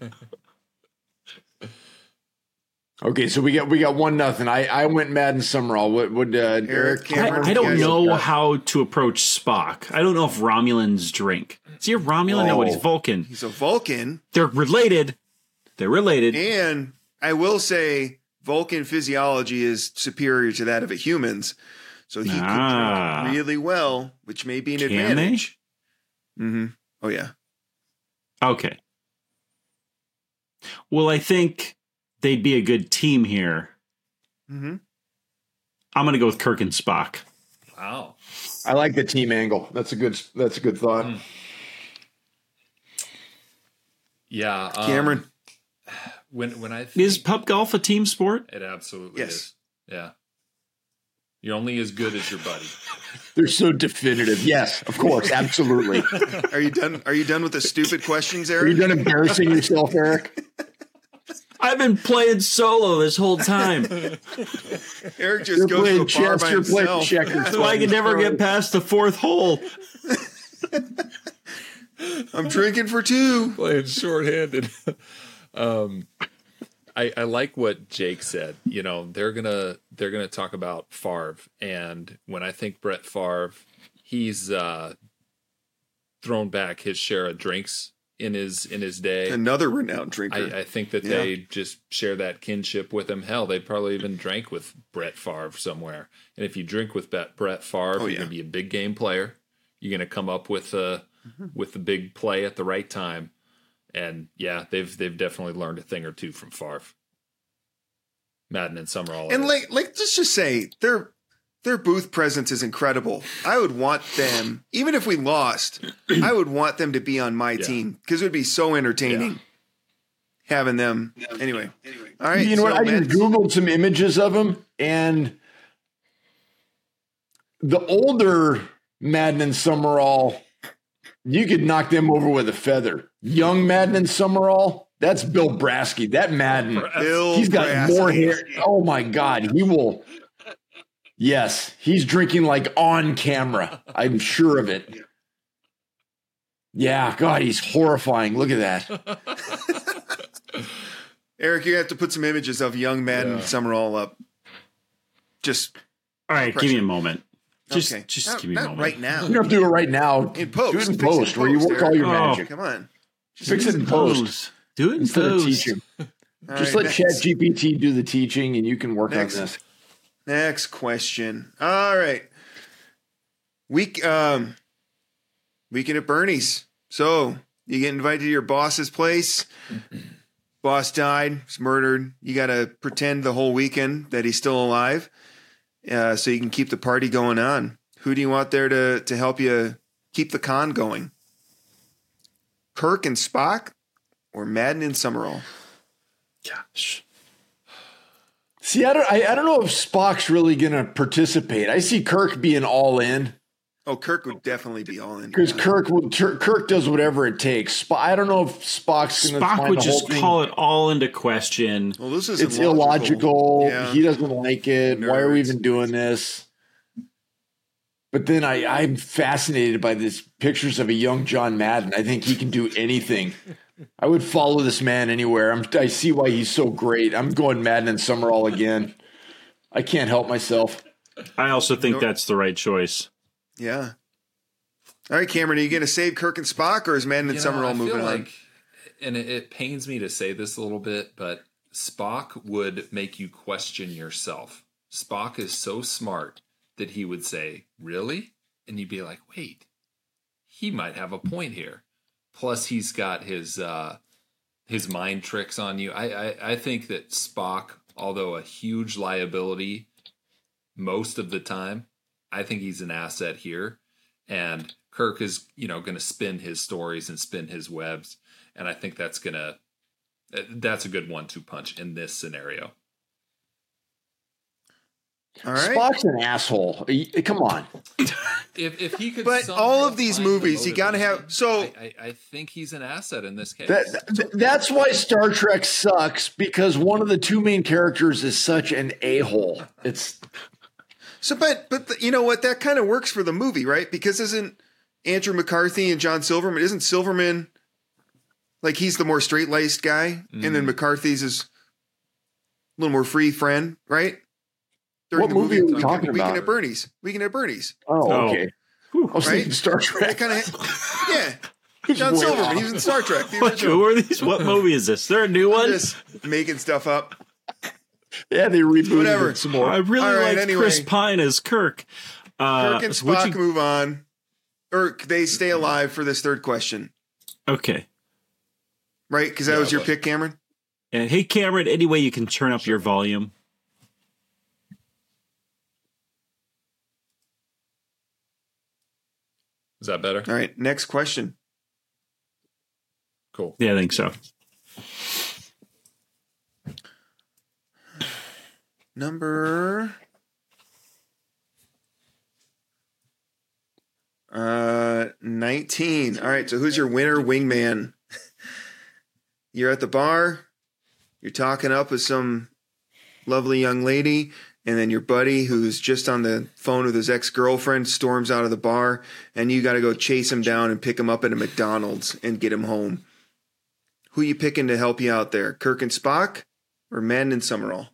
Okay, so we got we got one nothing. I I went Madden Summerall. What would uh, Eric? I, Cameron, I you don't guys- know how to approach Spock. I don't know if Romulans drink. Is he a Romulan? No, but he's Vulcan. He's a Vulcan, They're related. They're related. and I will say Vulcan physiology is superior to that of a human's, so he Ah. could drink really well, which may be an Can advantage. Mm-hmm. Oh yeah. Okay. Well, I think they'd be a good team here. Mm-hmm. I'm going to go with Kirk and Spock. Wow. I like the team angle. That's a good that's a good thought. Hmm. Yeah. um, Cameron, When when I think Is pub golf a team sport? it absolutely Yes. is. Yeah. You're only as good as your buddy. They're so definitive. Yes, of course, absolutely. are you done? Are you done with the stupid questions, Eric? Are you done embarrassing yourself, Eric? I've been playing solo this whole time. Eric just You're goes playing to a bar by You're playing himself. checkers. That's why I can never get past the fourth hole. I'm drinking for two. playing shorthanded. um, I, I like what Jake said. You know, they're gonna they're gonna talk about Favre, and when I think Brett Favre, he's uh, thrown back his share of drinks in his in his day. Another renowned drinker. I, I think that Yeah. they just share that kinship with him. Hell, they probably even drank with Brett Favre somewhere. And if you drink with Brett Favre, Oh, you're yeah. going to be a big game player. You're going to come up with a Mm-hmm. with the big play at the right time. And yeah, they've they've definitely learned a thing or two from Favre. Madden and Summerall. and like, like, let's just say their their booth presence is incredible. I would want them, even if we lost, I would want them to be on my Yeah. team because it would be so entertaining having them. Anyway, anyway, all right. You know what? I just googled some images of them, and the older Madden and Summerall, you could knock them over with a feather. Young Madden and Summerall, that's Bill Brasky. That Madden, Bill he's got Brasky. more hair. Oh my God, he will. Yes, he's drinking like on camera. I'm sure of it. Yeah, God, he's horrifying. Look at that. Eric, you have to put some images of young Madden Yeah. Summerall up. Just All right, give me a moment. Just, okay. just Not- give me a moment. right now. You don't have to do it right now. In post, do it in Fix it in post, where you post, work all your Eric. Oh. magic. Come on. Fix it in post. Pose. Do it in instead of teaching. Just right, let next. Chat GPT do the teaching, and you can work Next. on this. Next question. All right. Week um weekend at Bernie's. So you get invited to your boss's place. Boss died, was murdered. You gotta pretend the whole weekend that he's still alive. Uh, so you can keep the party going on. Who do you want there to to help you keep the con going? Kirk and Spock or Madden and Summerall? Gosh. See, I don't, I, I don't know if Spock's really going to participate. I see Kirk being all in Oh, Kirk would definitely be all in. because Kirk will, Tur- Kirk does whatever it takes. Sp- I don't know if Spock's going to Spock find would the whole just thing. call it all into question. Well, this is it's illogical. Yeah. He doesn't like it. Why are we even doing this? But then I, I'm fascinated by these pictures of a young John Madden. I think he can do anything. I would follow this man anywhere. I'm, I see why he's so great. I'm going Madden and Summerall again. I can't help myself. I also think that's the right choice. Yeah. All right, Cameron, are you going to save Kirk and Spock, or is Madden and You know, Summerall I feel moving on? and it, it pains me to say this a little bit, but Spock would make you question yourself. Spock is so smart that he would say, "Really?" and you'd be like, "Wait, he might have a point here." Plus he's got his uh, his mind tricks on you. I, I I think that Spock, although a huge liability most of the time, I think he's an asset here, and Kirk is you know going to spin his stories and spin his webs, and I think that's gonna that's a good one-two punch in this scenario. All right. Spock's an asshole. Come on. If if he could, But all of these find the movies, you gotta have- so- I, I, I think he's an asset in this case. That, that's why Star Trek sucks because one of the two main characters is such an a hole. It's So, but but the, you know what? That kind of works for the movie, right? Because isn't Andrew McCarthy and John Silverman? Isn't Silverman like he's the more straight laced guy, and Mm. then McCarthy's is a little more free friend, right? What movie are we talking Weekend about? at Bernie's. Weekend at Bernie's. oh, Oh. okay. I was Right? thinking Star That Trek. kind of yeah. John Way Silverman. off. He was in Star Trek. The What, who are these? What movie is this? Is there a new I'm one? just making stuff up. Yeah, they rebooted Whatever. it some more. I really All right, like anyway. Chris Pine as Kirk. Uh, Kirk and would Spock you- move on, or they stay alive for this third question, okay. right? Because that Yeah, was your but- pick, Cameron. And hey, Cameron, any way you can turn up your volume? Is that better? All right. Next question. Cool. Yeah, I think so. Number uh 19. All right, so who's your winner wingman? You're at the bar, you're talking up with some lovely young lady, and then your buddy who's just on the phone with his ex-girlfriend storms out of the bar, and you got to go chase him down and pick him up at a McDonald's and get him home. Who are you picking to help you out there? Kirk and Spock or Madden and Summerall?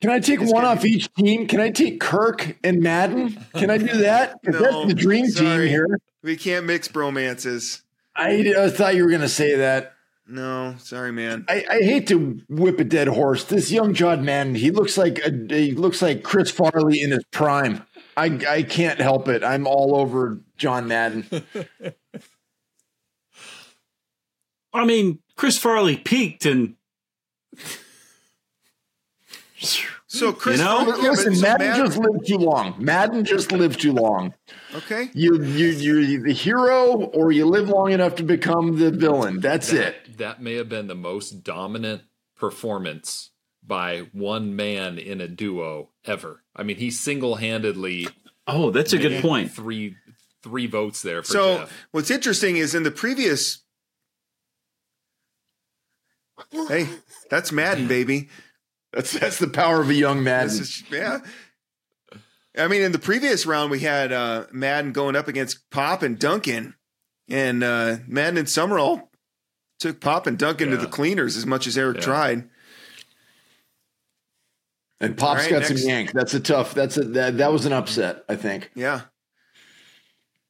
Can I take It's one gonna off each team? Can I take Kirk and Madden? Can I do that? No, that's the dream team here. We can't mix bromances. I, I thought you were going to say that. No, sorry, man. I, I hate to whip a dead horse. This young John Madden, he looks like a, he looks like Chris Farley in his prime. I I can't help it. I'm all over John Madden. I mean, Chris Farley peaked and So Chris, You know? yeah, but Listen, so Madden just lived too long. Madden just lived too long. Okay. You you you're the hero, or you live long enough to become the villain. That's it. That may have been the most dominant performance by one man in a duo ever. I mean, he single-handedly oh, that's a good point. three three votes there for So Jeff. what's interesting is in the previous. Hey, that's Madden, baby. That's that's the power of a young Madden. Is yeah. I mean, in the previous round, we had uh, Madden going up against Pop and Duncan, and uh, Madden and Summerall took Pop and Duncan to the cleaners as much as Eric Yeah. tried. and Pop's All right, got next. some yank. That's a tough. That's a that, that was an upset. I think. Yeah.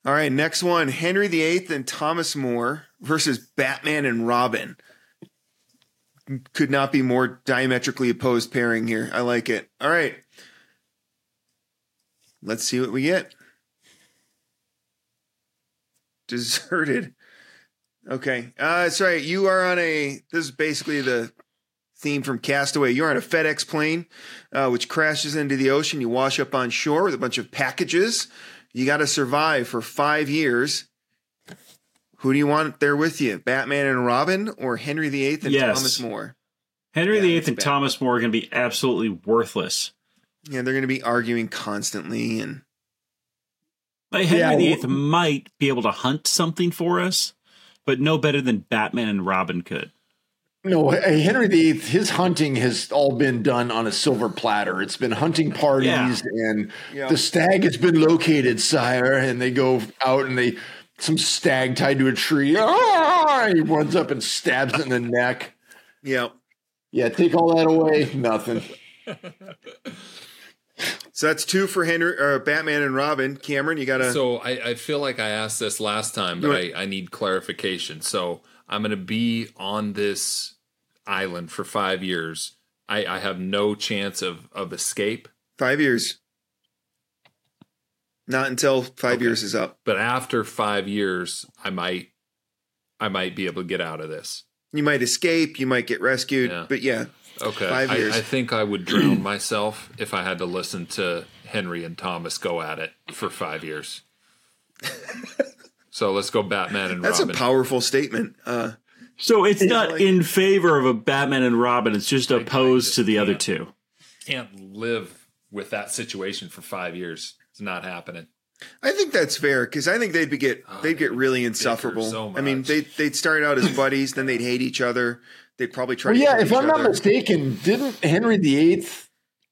All right, next one: Henry VIII and Thomas More versus Batman and Robin. Could not be more diametrically opposed pairing here. I like it. All right, let's see what we get. Deserted. Okay, uh, sorry. You are on a. This is basically the theme from Castaway. You're on a FedEx plane, uh, which crashes into the ocean. You wash up on shore with a bunch of packages. You got to survive for five years. Who do you want there with you? Batman and Robin or Henry VIII and Yes. Thomas More? Henry Yeah, VIII and. Thomas More are going to be absolutely worthless. Yeah, they're going to be arguing constantly. And Like Henry Yeah, VIII well- might be able to hunt something for us, but no better than Batman and Robin could. No, Henry VIII, his hunting has all been done on a silver platter. It's been hunting parties, Yeah. and Yeah. the stag has been located, sire. And they go out and they some stag tied to a tree. Ah! He runs up and stabs it in the neck. yeah, Yeah, take all that away. Nothing. so that's two for Henry or Batman and Robin. Cameron, you got to. So I, I feel like I asked this last time, but I, I need clarification. So I'm going to be on this island for five years. I, I have no chance of, of escape. Five years. Not until five years is up. But after five years, I might I might be able to get out of this. You might escape, you might get rescued, Yeah. but yeah, Okay. Five years. I, I think I would drown myself if I had to listen to Henry and Thomas go at it for five years. so let's go Batman and Robin. that's Robin. a powerful statement. Uh, So it's not like- in favor of a Batman and Robin. It's just opposed just to the other two. Can't live with that situation for five years. It's not happening. I think that's fair because I think they'd be get they'd get really insufferable. so I mean, they they'd start out as buddies, then they'd hate each other. They'd probably try. Well, to yeah, if I'm not mistaken, didn't Henry VIII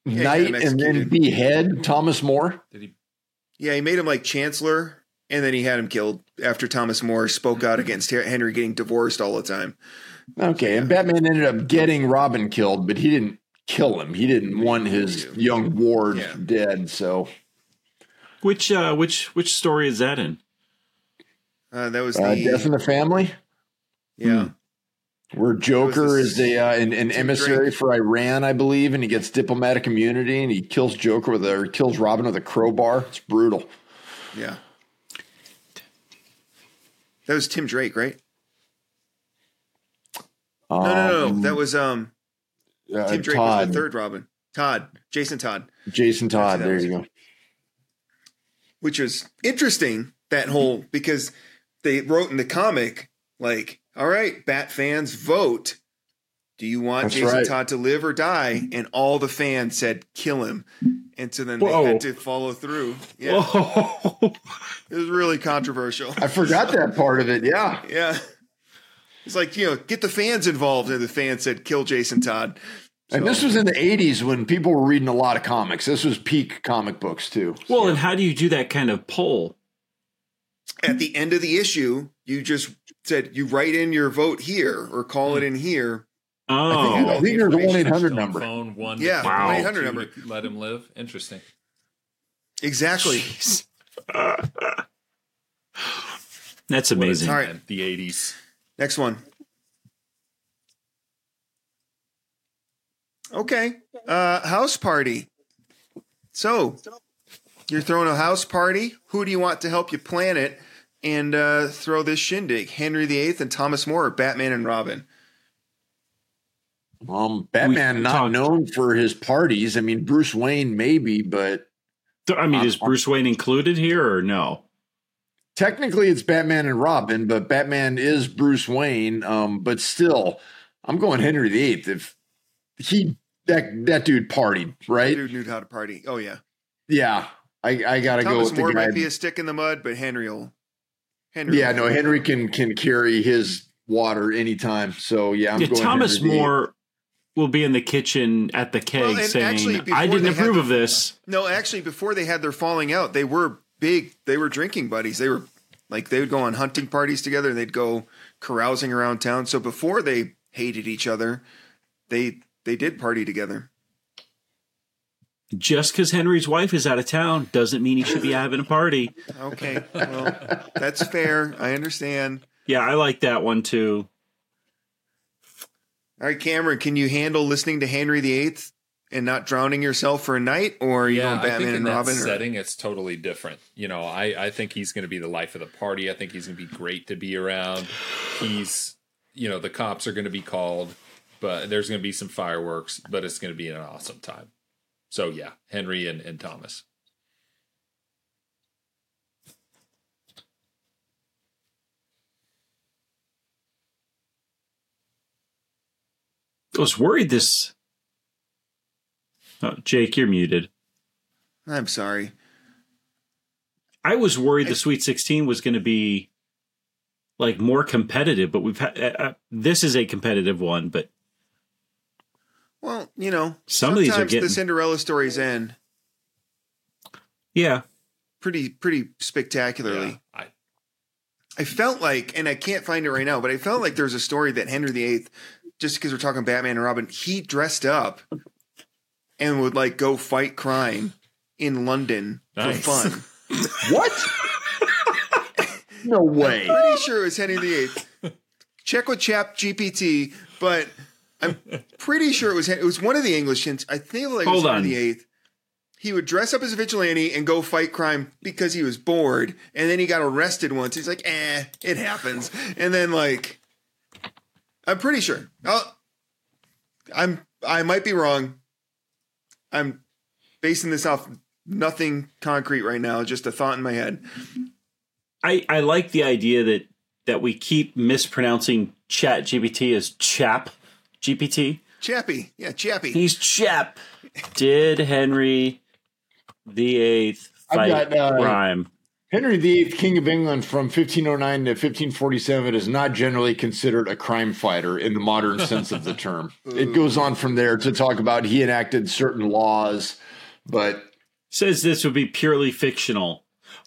he knight and then behead Thomas More? Did he? Yeah, he made him like chancellor, and then he had him killed after Thomas More spoke out against Henry getting divorced all the time. Okay, and Batman ended up getting Robin killed, but he didn't kill him. He didn't want his young ward Yeah. dead. So Which uh, which which story is that in? Uh, that was uh, the Death in the Family, yeah. Where Joker is a uh, an, an emissary for Iran, I believe, and he gets diplomatic immunity, and he kills Joker with a or kills Robin with a crowbar. It's brutal. Yeah. That was Tim Drake, right? No, no, no, no. That was um uh, Tim Drake Todd, was the third Robin. Todd, Jason Todd, Jason Todd. There was- you go. which was interesting that whole because they wrote in the comic like, all right, Bat fans vote. Do you want That's Jason right. Todd to live or die? And all the fans said kill him. And so then they had to follow through. Yeah. Oh, It was really controversial. I forgot that part of it. Yeah. Yeah. It's like, you know, get the fans involved. And the fans said, kill Jason Todd. And this was in the 80s when people were reading a lot of comics. This was peak comic books, too. well, and how do you do that kind of poll? At the end of the issue, you just said, you write in your vote here or call it in here. Oh, I think there's a 1 800 number. Phone one. Yeah, 1-800 number. Let him live. Interesting. Exactly. that's amazing. All right. The eighties. Next one. Okay. Uh, house party. So, you're throwing a house party. Who do you want to help you plan it and uh, throw this shindig? Henry VIII and Thomas More, Batman and Robin? Um, Batman We not talked- known for his parties. I mean, Bruce Wayne maybe, but I mean, is Bruce Wayne included here or no? technically it's Batman and Robin. But Batman is Bruce Wayne. Um, but still, I'm going Henry VIII. If he that that dude partied, right? Dude knew how to party. Oh, yeah. Yeah, I I gotta go Thomas with More the guy. might be a stick in the mud, but Henry will. Henry yeah, no, Henry can can carry his water anytime. So yeah, I'm Yeah, going Thomas Henry. More will be in the kitchen at the keg Well, saying, actually, "I didn't they had approve the- of this." No, actually, before they had their falling out, they were big. They were drinking buddies. They were like they would go on hunting parties together. and They'd go carousing around town. So before they hated each other, they they did party together. Just because Henry's wife is out of town doesn't mean he should be having a party. Okay, well, that's fair. I understand. Yeah, I like that one too. All right, Cameron, can you handle listening to Henry VIII and not drowning yourself for a night, or are you Yeah, going I Batman think in and that Robin? or- setting, it's totally different. You know, I, I think he's going to be the life of the party. I think he's going to be great to be around. He's, you know, the cops are going to be called, but there's going to be some fireworks, but it's going to be an awesome time. So yeah, Henry and, and Thomas. I was worried this. Oh, Jake, you're muted. I'm sorry. I was worried the Sweet 16 was going to be like more competitive, but we've had uh, uh, this is a competitive one, but Well, you know, Some of these are sometimes getting- the Cinderella stories end yeah, pretty pretty spectacularly. Yeah, I, I felt like, and I can't find it right now, but I felt like there's a story that Henry VIII, just because we're talking Batman and Robin, he dressed up and would like go fight crime in London Nice. for fun. What? no way. I'm Pretty sure it was Henry VIII. Check with Chap GPT, but I'm pretty sure it was it was one of the English hints. I think like it was Hold on. VIII. he would dress up as a vigilante and go fight crime because he was bored. And then he got arrested once. He's like, eh, it happens. And then like, I'm pretty sure. I'll, I'm I might be wrong. I'm basing this off nothing concrete right now, just a thought in my head. I, I like the idea that that we keep mispronouncing Chat GPT as Chap GPT. Chappie, yeah, Chappie. He's Chap. Did Henry the Eighth fight I've got, uh, crime? Henry VIII, King of England from 1509 to 1547, is not generally considered a crime fighter in the modern sense of the term. It goes on from there to talk about he enacted certain laws, but Says this would be purely fictional.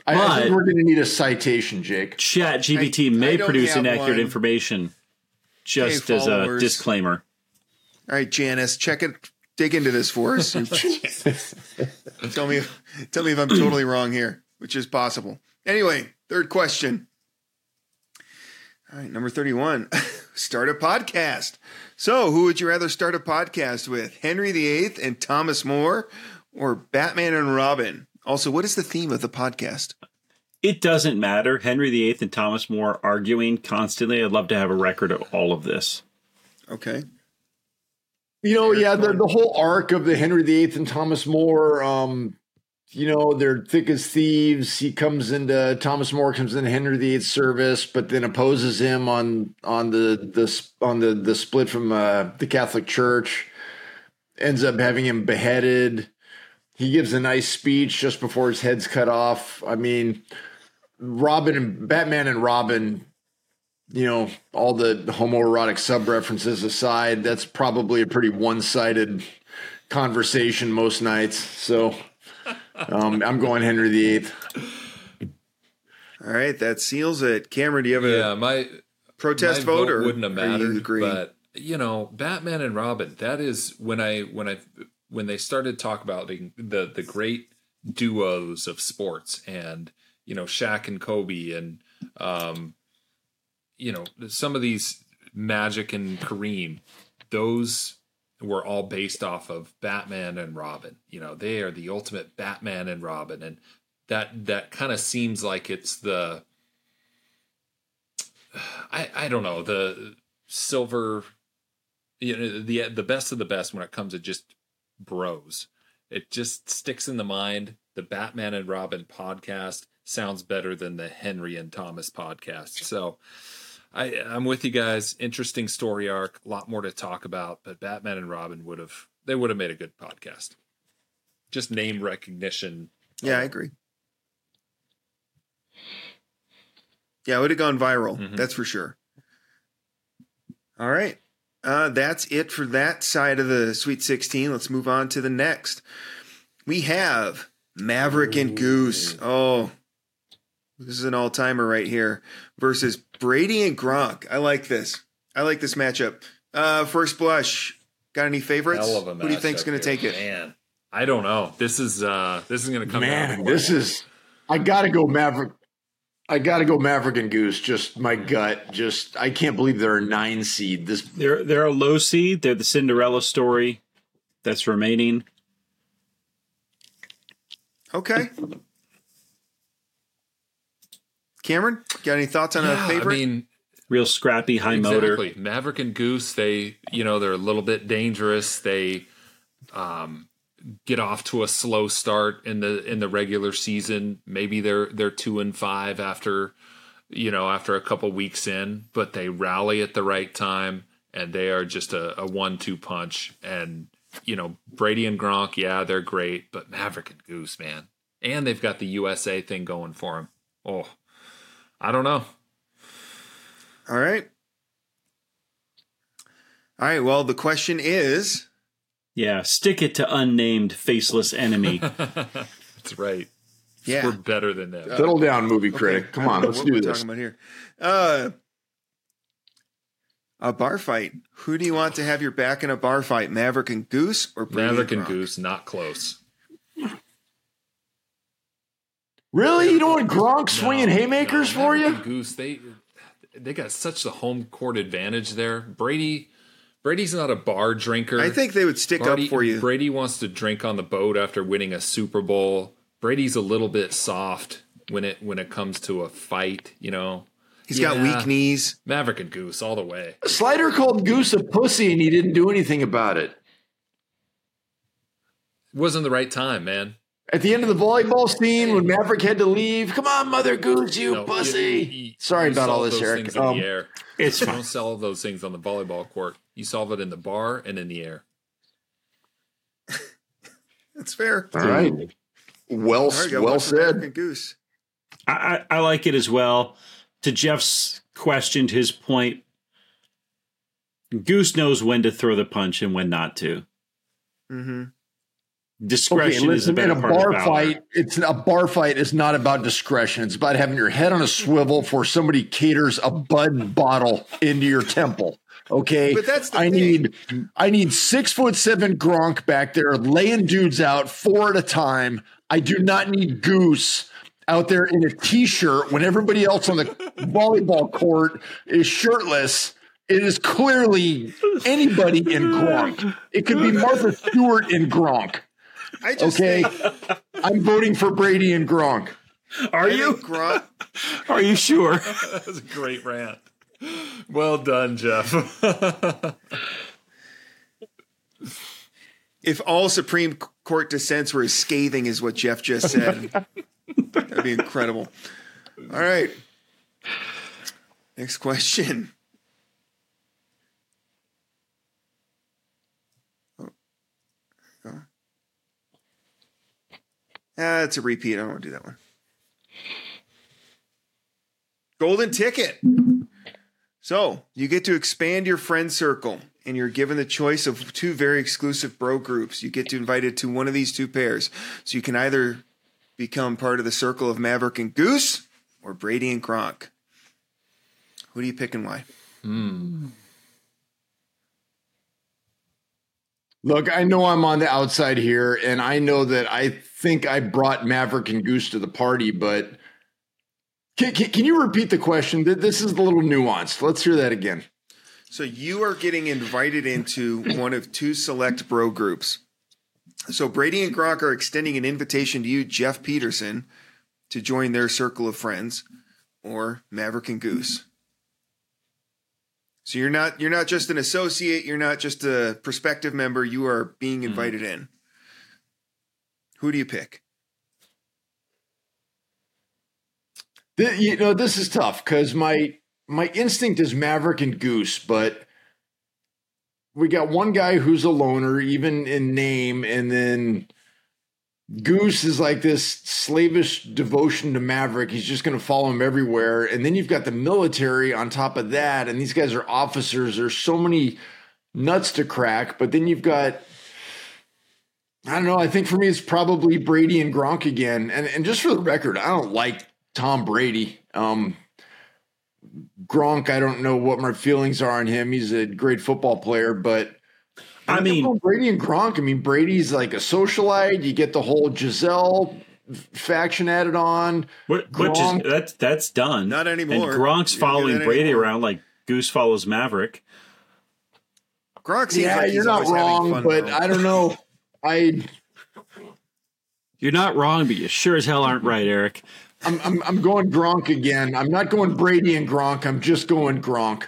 I, I think we're going to need a citation, Jake. Chat GPT I- I may don't produce inaccurate one. information. Just Hey, as a disclaimer. All right, Janice, check it. Dig into this for us. tell me, tell me if I'm totally wrong here, which is possible. Anyway, third question. All right, number thirty-one. start a podcast. So, who would you rather start a podcast with, Henry VIII and Thomas More, or Batman and Robin? Also, what is the theme of the podcast? It doesn't matter. Henry VIII and Thomas More arguing constantly. I'd love to have a record of all of this. Okay. You know, yeah, the, the whole arc of the Henry VIII and Thomas More, um, you know, they're thick as thieves. He comes into Thomas More comes into Henry VIII's service, but then opposes him on on the the on the the split from uh, the Catholic Church. Ends up having him beheaded. He gives a nice speech just before his head's cut off. I mean, Robin and Batman and Robin you know, all the homoerotic sub references aside, that's probably a pretty one sided conversation most nights. So um, I'm going Henry VIII. All right, that seals it. Cameron, do you have a Yeah, my protest my vote, or wouldn't have are you mattered. But you know, Batman and Robin. That is when I when I when they started talk about the the, the great duos of sports and you know Shaq and Kobe and um, you know some of these Magic and Kareem. Those were all based off of Batman and Robin. You know, they are the ultimate Batman and Robin, and that that kind of seems like it's the I I don't know the silver, you know the the best of the best when it comes to just bros. It just sticks in the mind. The Batman and Robin podcast sounds better than the Henry and Thomas podcast. So. I, I'm with you guys. Interesting story arc, a lot more to talk about. But Batman and Robin would have they would have made a good podcast. Just name recognition. Yeah, I agree. Yeah, it would have gone viral. Mhm. That's for sure. All right. Uh, that's it for that side of the Sweet 16. Let's move on to the next. We have Maverick and Goose. Oh, this is an all timer right here versus Brady and Gronk. I like this. I like this matchup. Uh, first blush. Got any favorites? Hell of a Who do you think's going to take it? Man, I don't know. This is uh this is going to come down Man, to this is, I got to go Maverick. I got to go Maverick and Goose. Just my gut. Just, I can't believe they're a nine seed. This, They're they're a low seed. They're the Cinderella story that's remaining. Okay. Cameron, got any thoughts on Yeah, a favorite? I mean, Real scrappy, high motor. Maverick and Goose, they you know they're a little bit dangerous. They um, get off to a slow start in the in the regular season. Maybe they're they're two and five after you know after a couple weeks in, but they rally at the right time and they are just a, a one two punch. And you know Brady and Gronk, yeah, they're great, but Maverick and Goose, man, and they've got the USA thing going for them. Oh, I don't know. All right. All right. Well, the question is Yeah, stick it to unnamed faceless enemy. That's right. yeah. We're better than them. settle down, movie Okay. critic. Come on, let's what do we're this. talking about here. Uh, a bar fight. Who do you want to have your back in a bar fight? Maverick and Goose or Brady Maverick and Gronk? Goose, not close. Really? You don't want Gronk swinging No, haymakers no, for you? Goose, they they got such the home court advantage there. Brady Brady's not a bar drinker. I think they would stick Brady, up for you. Brady wants to drink on the boat after winning a Super Bowl. Brady's a little bit soft when it when it comes to a fight. You know, He's got weak knees. Maverick and Goose all the way. Slider called Goose a pussy and he didn't do anything about it. It wasn't the right time, man. At the end of the volleyball scene, when Maverick had to leave, come on, Mother Goose, you No, pussy. you- you- Sorry you about all this, those Eric. things in Um, the air. It's You fine. don't sell those things on the volleyball court. You solve it in the bar and in the air. That's fair. all right. Well, All right, go well watch the American said. Goose. I, I, I like it as well. To Jeff's question, to his point, Goose knows when to throw the punch and when not to. Mm-hmm. Discretion Okay, is a listen, in a bar fight, it's a bar fight is not about discretion. It's about having your head on a swivel for somebody caters a bud bottle into your temple. Okay, But that's the I thing. need I need six foot seven Gronk back there laying dudes out four at a time. I do not need Goose out there in a t-shirt when everybody else on the volleyball court is shirtless. It is clearly anybody in Gronk. It could be Martha Stewart in Gronk. I just Okay, think I'm voting for Brady and Gronk. Are I you? Gronk. Are you sure? That was a great rant. Well done, Jeff. If all Supreme Court dissents were as scathing as what Jeff just said, that'd be incredible. All right. Next question. Ah, it's a repeat. I don't want to do that one. Golden ticket. So you get to expand your friend circle, and you're given the choice of two very exclusive bro groups. You get to invited to one of these two pairs. So you can either become part of the circle of Maverick and Goose or Brady and Gronk. Who do you pick and why? Look, I know I'm on the outside here, and I know that I think I brought Maverick and Goose to the party, but can, can, can you repeat the question? This is a little nuanced. Let's hear that again. So you are getting invited into one of two select bro groups. So Brady and Gronk are extending an invitation to you, Jeff Peterson, to join their circle of friends, or Maverick and Goose. So you're not you're not just an associate, you're not just a prospective member, you are being mm-hmm. invited in. Who do you pick? Th- You know, this is tough because my my instinct is Maverick and Goose, but we got one guy who's a loner, even in name, and then Goose is like this slavish devotion to Maverick. He's just going to follow him everywhere. And then you've got the military on top of that, and these guys are officers. There's so many nuts to crack, but then you've got I don't know. I think for me, it's probably Brady and Gronk again. And and just for the record, I don't like Tom Brady. Um, Gronk, I don't know what my feelings are on him. He's a great football player, but I mean, Brady and Gronk. I mean, Brady's like a socialite. You get the whole Gisele faction added on. What, which Gronk- is that's that's done. Not anymore. And Gronk's You don't get following Brady anymore. around like Goose follows Maverick. Gronk Yeah, like you're not always having wrong, fun, but though. I don't know. I You're not wrong, but you sure as hell aren't right, Eric. I'm, I'm I'm going Gronk again. I'm not going Brady and Gronk. I'm just going Gronk.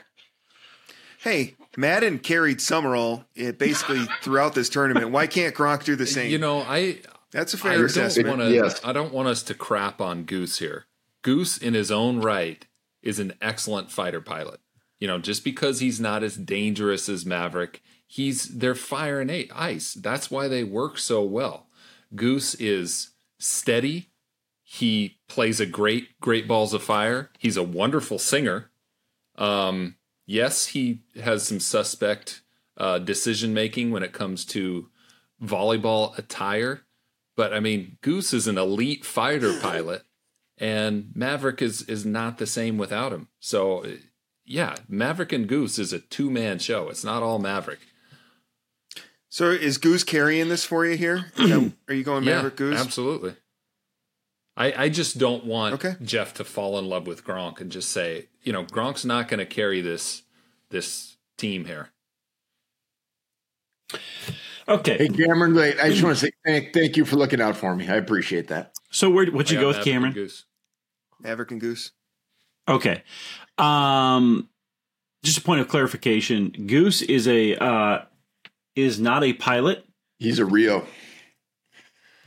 Hey, Madden carried Summerall eh, basically throughout this tournament. Why can't Gronk do the same? you know, I That's a fair don't assessment. want to. Yes. I don't want us to crap on Goose here. Goose, in his own right, is an excellent fighter pilot. You know, just because he's not as dangerous as Maverick, he's they're fire and ice. That's why they work so well. Goose is steady. He plays a great, great balls of fire. He's a wonderful singer. Um, yes, he has some suspect uh, decision making when it comes to volleyball attire. But I mean, Goose is an elite fighter pilot, and Maverick is is not the same without him. So, yeah, Maverick and Goose is a two man show. It's not all Maverick. So is Goose carrying this for you here? are you going Maverick Goose? absolutely. I I just don't want Okay. Jeff to fall in love with Gronk and just say, you know, Gronk's not going to carry this this team here. Okay. Hey, Cameron, wait, I just want to say thank, thank you for looking out for me. I appreciate that. So where what'd you go with Maverick Cameron? Goose. Maverick and Goose. Okay. Um just a point of clarification. Goose is a uh is not a pilot. He's a RIO.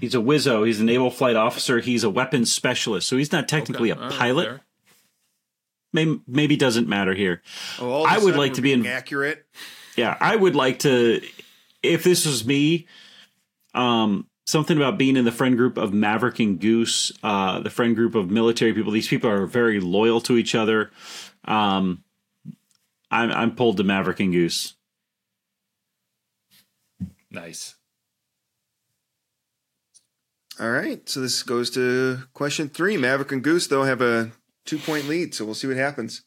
He's a wizzo. He's a naval flight officer. He's a weapons specialist. So he's not technically Okay, a pilot. fair. maybe, maybe doesn't matter here. Oh, all of would like we're to be in- accurate. Yeah, I would like to if this was me, um something about being in the friend group of Maverick and Goose, uh the friend group of military people. These people are very loyal to each other. Um I'm I'm pulled to Maverick and Goose. Nice. All right. So this goes to question three. Maverick and Goose, though, have a two point lead. So we'll see what happens.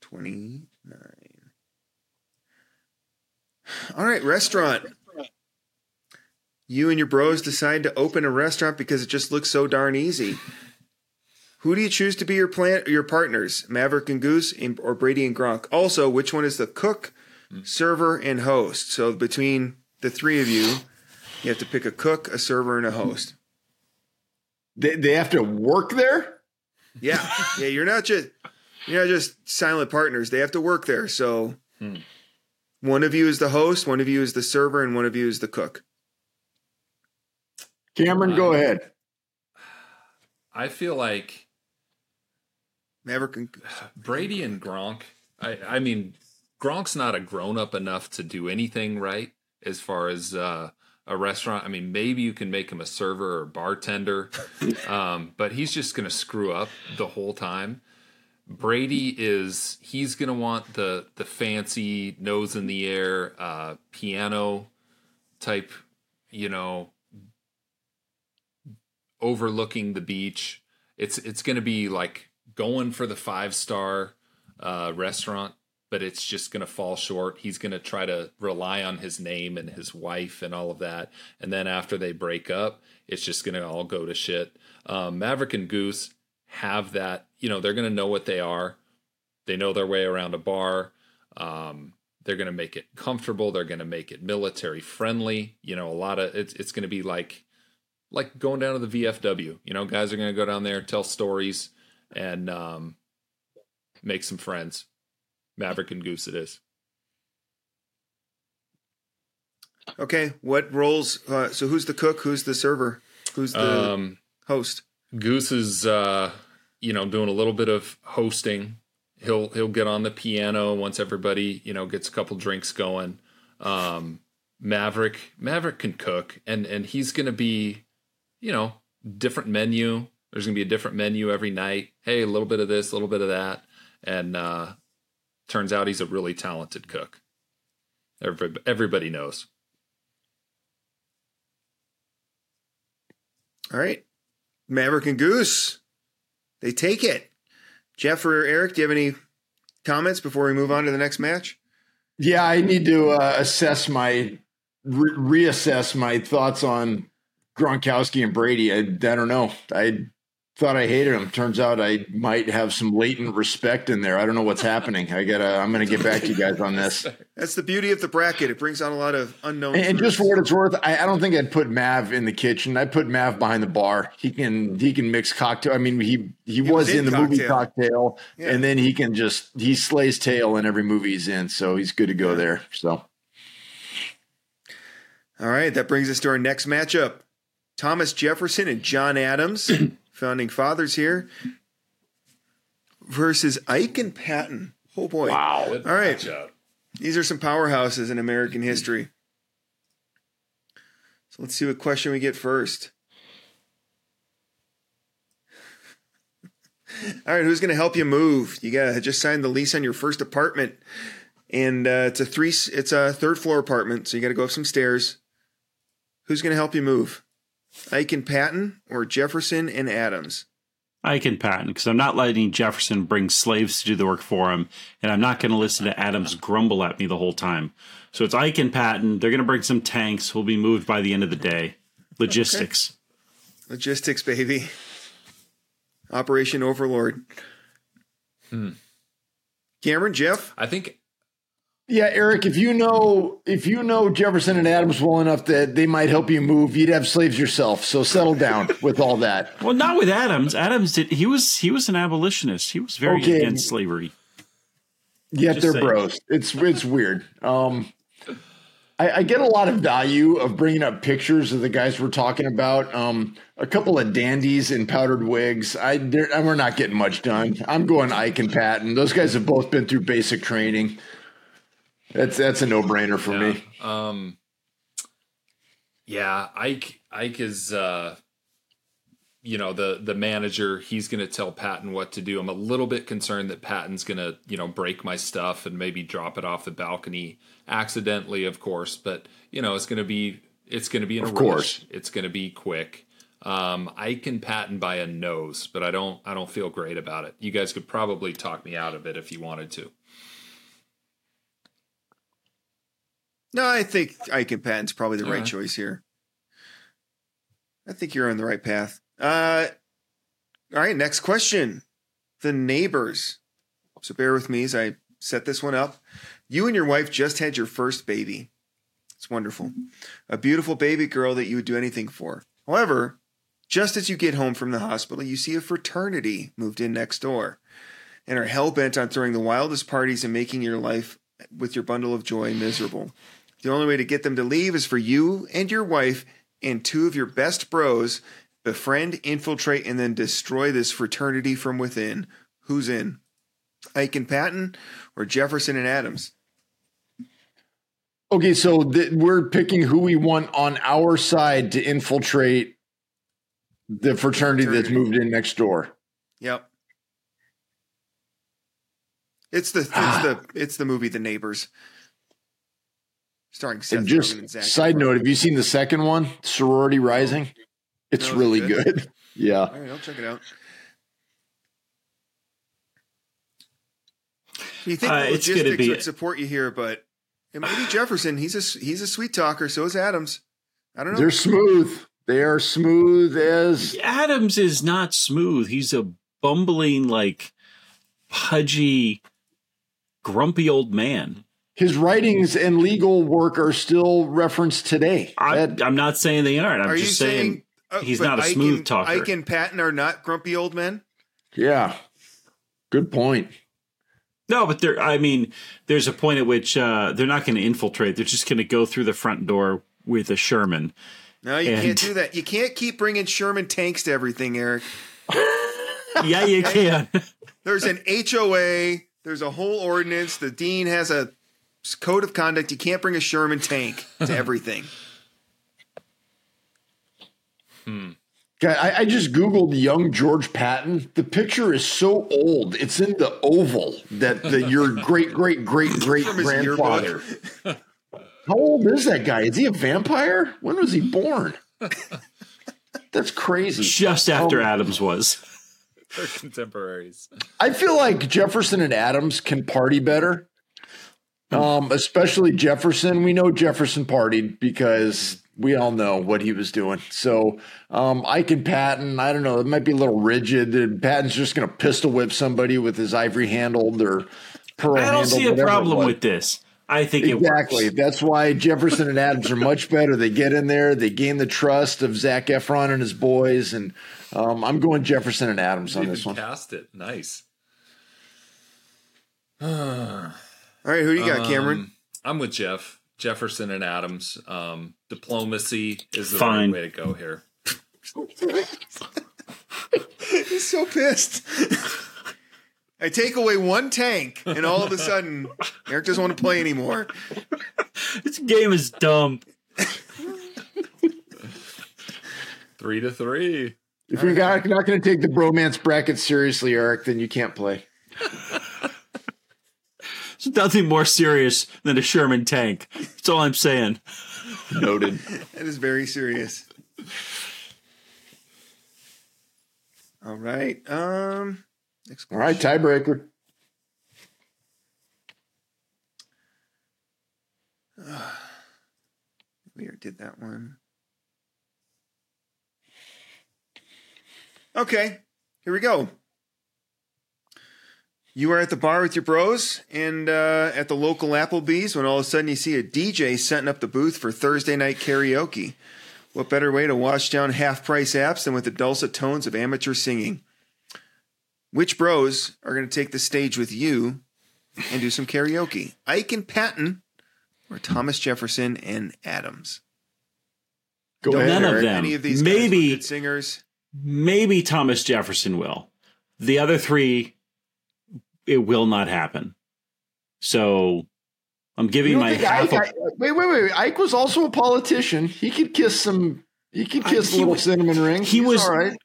Twenty nine. All right, restaurant. You and your bros decide to open a restaurant because it just looks so darn easy. Who do you choose to be your plant your partners, Maverick and Goose, and- or Brady and Gronk? Also, which one is the cook, server, and host? So between the three of you, you have to pick a cook, a server, and a host. They, they have to work there? Yeah, yeah. You're not just you're not just silent partners. They have to work there. So hmm. one of you is the host, one of you is the server, and one of you is the cook. Cameron, go ahead. I feel like Maverick and Goose. Brady and Gronk. I, I mean, Gronk's not a grown up enough to do anything right as far as uh, a restaurant. I mean, maybe you can make him a server or bartender, um, but he's just going to screw up the whole time. Brady is he's going to want the the fancy nose in the air uh, piano type, you know, overlooking the beach. It's it's going to be like going for the five star uh, restaurant, but it's just going to fall short. He's going to try to rely on his name and his wife and all of that, and then after they break up, it's just going to all go to shit. Um, Maverick and Goose have that. You know, they're going to know what they are. They know their way around a bar. Um, they're going to make it comfortable. They're going to make it military friendly. You know, a lot of it's it's going to be like like going down to the VFW. You know, guys are going to go down there, tell stories, and um, make some friends. Maverick and Goose, it is. Okay, what roles? Uh, so who's the cook? Who's the server? Who's the Um, host? Goose is, uh, you know, doing a little bit of hosting. He'll he'll get on the piano once everybody you know gets a couple drinks going. Um, Maverick Maverick can cook, and and he's going to be, you know, different menu. There's going to be a different menu every night. Hey, a little bit of this, a little bit of that, and uh, turns out he's a really talented cook. Everybody, everybody knows. All right, Maverick and Goose. They take it. Jeff or Eric, do you have any comments before we move on to the next match? Yeah, I need to uh, assess my re- reassess my thoughts on Gronkowski and Brady. I, I don't know. I thought I hated him. Turns out I might have some latent respect in there. I don't know what's happening. I gotta. I'm gonna get back to you guys on this. That's the beauty of the bracket. It brings out a lot of unknown. And, and just for what it's worth, I, I don't think I'd put Mav in the kitchen. I'd put Mav behind the bar. He can he can mix cocktail. I mean, he he, was, was in in the movie Cocktail. Cocktail, Yeah. and then he can just he slays tail in every movie he's in. So he's good to go there. So All right, that brings us to our next matchup. Thomas Jefferson and John Adams, founding fathers here, versus Ike and Patton. Oh boy. wow. All right. matchup. These are some powerhouses in American history. So let's see what question we get first. All right, who's going to help you move? You got to just sign the lease on your first apartment, and uh, it's a three. It's a third floor apartment, so you got to go up some stairs. Who's going to help you move? Ike and Patton or Jefferson and Adams? Ike and Patton because I'm not letting Jefferson bring slaves to do the work for him, and I'm not going to listen to Adams grumble at me the whole time. So it's Ike and Patton. They're going to bring some tanks. We'll be moved by the end of the day. Logistics. Logistics, baby. Operation Overlord. Hmm. Cameron, Jeff, I think Yeah, Eric, if you know if you know Jefferson and Adams well enough that they might help you move, you'd have slaves yourself. So settle down with all that. Well, not with Adams. Adams did. He was he was an abolitionist. He was very Okay. against slavery. Yet Just they're saying. bros. It's it's weird. Um, I, I get a lot of value of bringing up pictures of the guys we're talking about. Um, a couple of dandies in powdered wigs. I we're not getting much done. I'm going Ike and Patton. Those guys have both been through basic training. That's that's a no brainer for me. Um, yeah, Ike. Ike is, uh, you know, the the manager. He's going to tell Patton what to do. I'm a little bit concerned that Patton's going to, you know, break my stuff and maybe drop it off the balcony accidentally, of course. But you know, it's going to be it's going to be in Of a course. rush. It's going to be quick. Um, I can Patton by a nose, but I don't. I don't feel great about it. You guys could probably talk me out of it if you wanted to. No, I think Ike Patton's probably the All right right. choice here. I think you're on the right path. Uh, all right, next question. The neighbors. So bear with me as I set this one up. You and your wife just had your first baby. It's wonderful. A beautiful baby girl that you would do anything for. However, just as you get home from the hospital, you see a fraternity moved in next door and are hell bent on throwing the wildest parties and making your life with your bundle of joy miserable. The only way to get them to leave is for you and your wife and two of your best bros befriend, infiltrate, and then destroy this fraternity from within. Who's in? Ike and Patton or Jefferson and Adams? Okay, so th- we're picking who we want on our side to infiltrate the fraternity, that's moved in next door. Yep. It's the it's ah. the it's the movie The Neighbors. Starring Seth And Rogen and just side Efron. note, have you seen the second one, Sorority Rising? It's No, it really good? good. Yeah. All right, I'll check it out. You think Uh, the it's gonna logistics be- would support you here, but it might be Jefferson. He's a he's a sweet talker. So is Adams. I don't know. They're smooth. They are smooth as Adams is not smooth. He's a bumbling, like pudgy, grumpy old man. His writings and legal work are still referenced today. I, That- I'm not saying they aren't. I'm are you just saying, saying uh, he's but not a Ike smooth and- talker. Ike and Patton are not grumpy old men. yeah. Good point. no, but there. I mean, there's a point at which uh, they're not going to infiltrate. They're just going to go through the front door with a Sherman. No, you And- can't do that. You can't keep bringing Sherman tanks to everything, Eric. Yeah, you can. There's an HOA. There's a whole ordinance. The dean has a code of conduct. You can't bring a Sherman tank to everything. Hmm. God, I, I just Googled young George Patton. The picture is so old. It's in the oval that the, your great, great, great, great grandfather. How old is that guy? Is he a vampire? When was he born? That's crazy. just after um, Adams was. They're contemporaries. I feel like Jefferson and Adams can party better. Um, especially Jefferson. We know Jefferson partied because we all know what he was doing. So um, Ike and Patton, I don't know, it might be a little rigid. And Patton's just going to pistol whip somebody with his ivory handled or pearl I don't handled. see a problem with this. I think it Exactly. That's why Jefferson and Adams are much better. They get in there, they gain the trust of Zac Efron and his boys, and um, I'm going Jefferson and Adams on Even this one. cast it. Nice. All right, who do you got, Cameron? Um, I'm with Jeff. Jefferson and Adams. Um, diplomacy is the Fine. right way to go here. He's so pissed. I take away one tank, and all of a sudden, Eric doesn't want to play anymore. This game is dumb. Three to three. If you're not, not going to take the bromance bracket seriously, Eric, then you can't play. There's nothing more serious than a Sherman tank. That's all I'm saying. Noted. That is very serious. All right. Um. Next All right, tiebreaker. We already did that one. Okay, here we go. You are at the bar with your bros and uh, at the local Applebee's when all of a sudden you see a DJ setting up the booth for Thursday night karaoke. What better way to wash down half price apps than with the dulcet tones of amateur singing? Which bros are going to take the stage with you and do some karaoke? Ike and Patton or Thomas Jefferson and Adams? Go Don't ahead. None of them. Any of these Maybe good singers? maybe Thomas Jefferson will. The other three, it will not happen. So I'm giving my half. Ike, a, I- wait, wait, wait. Ike was also a politician. He could kiss some. He could I- kiss he little was- cinnamon rings. he He's was- all right.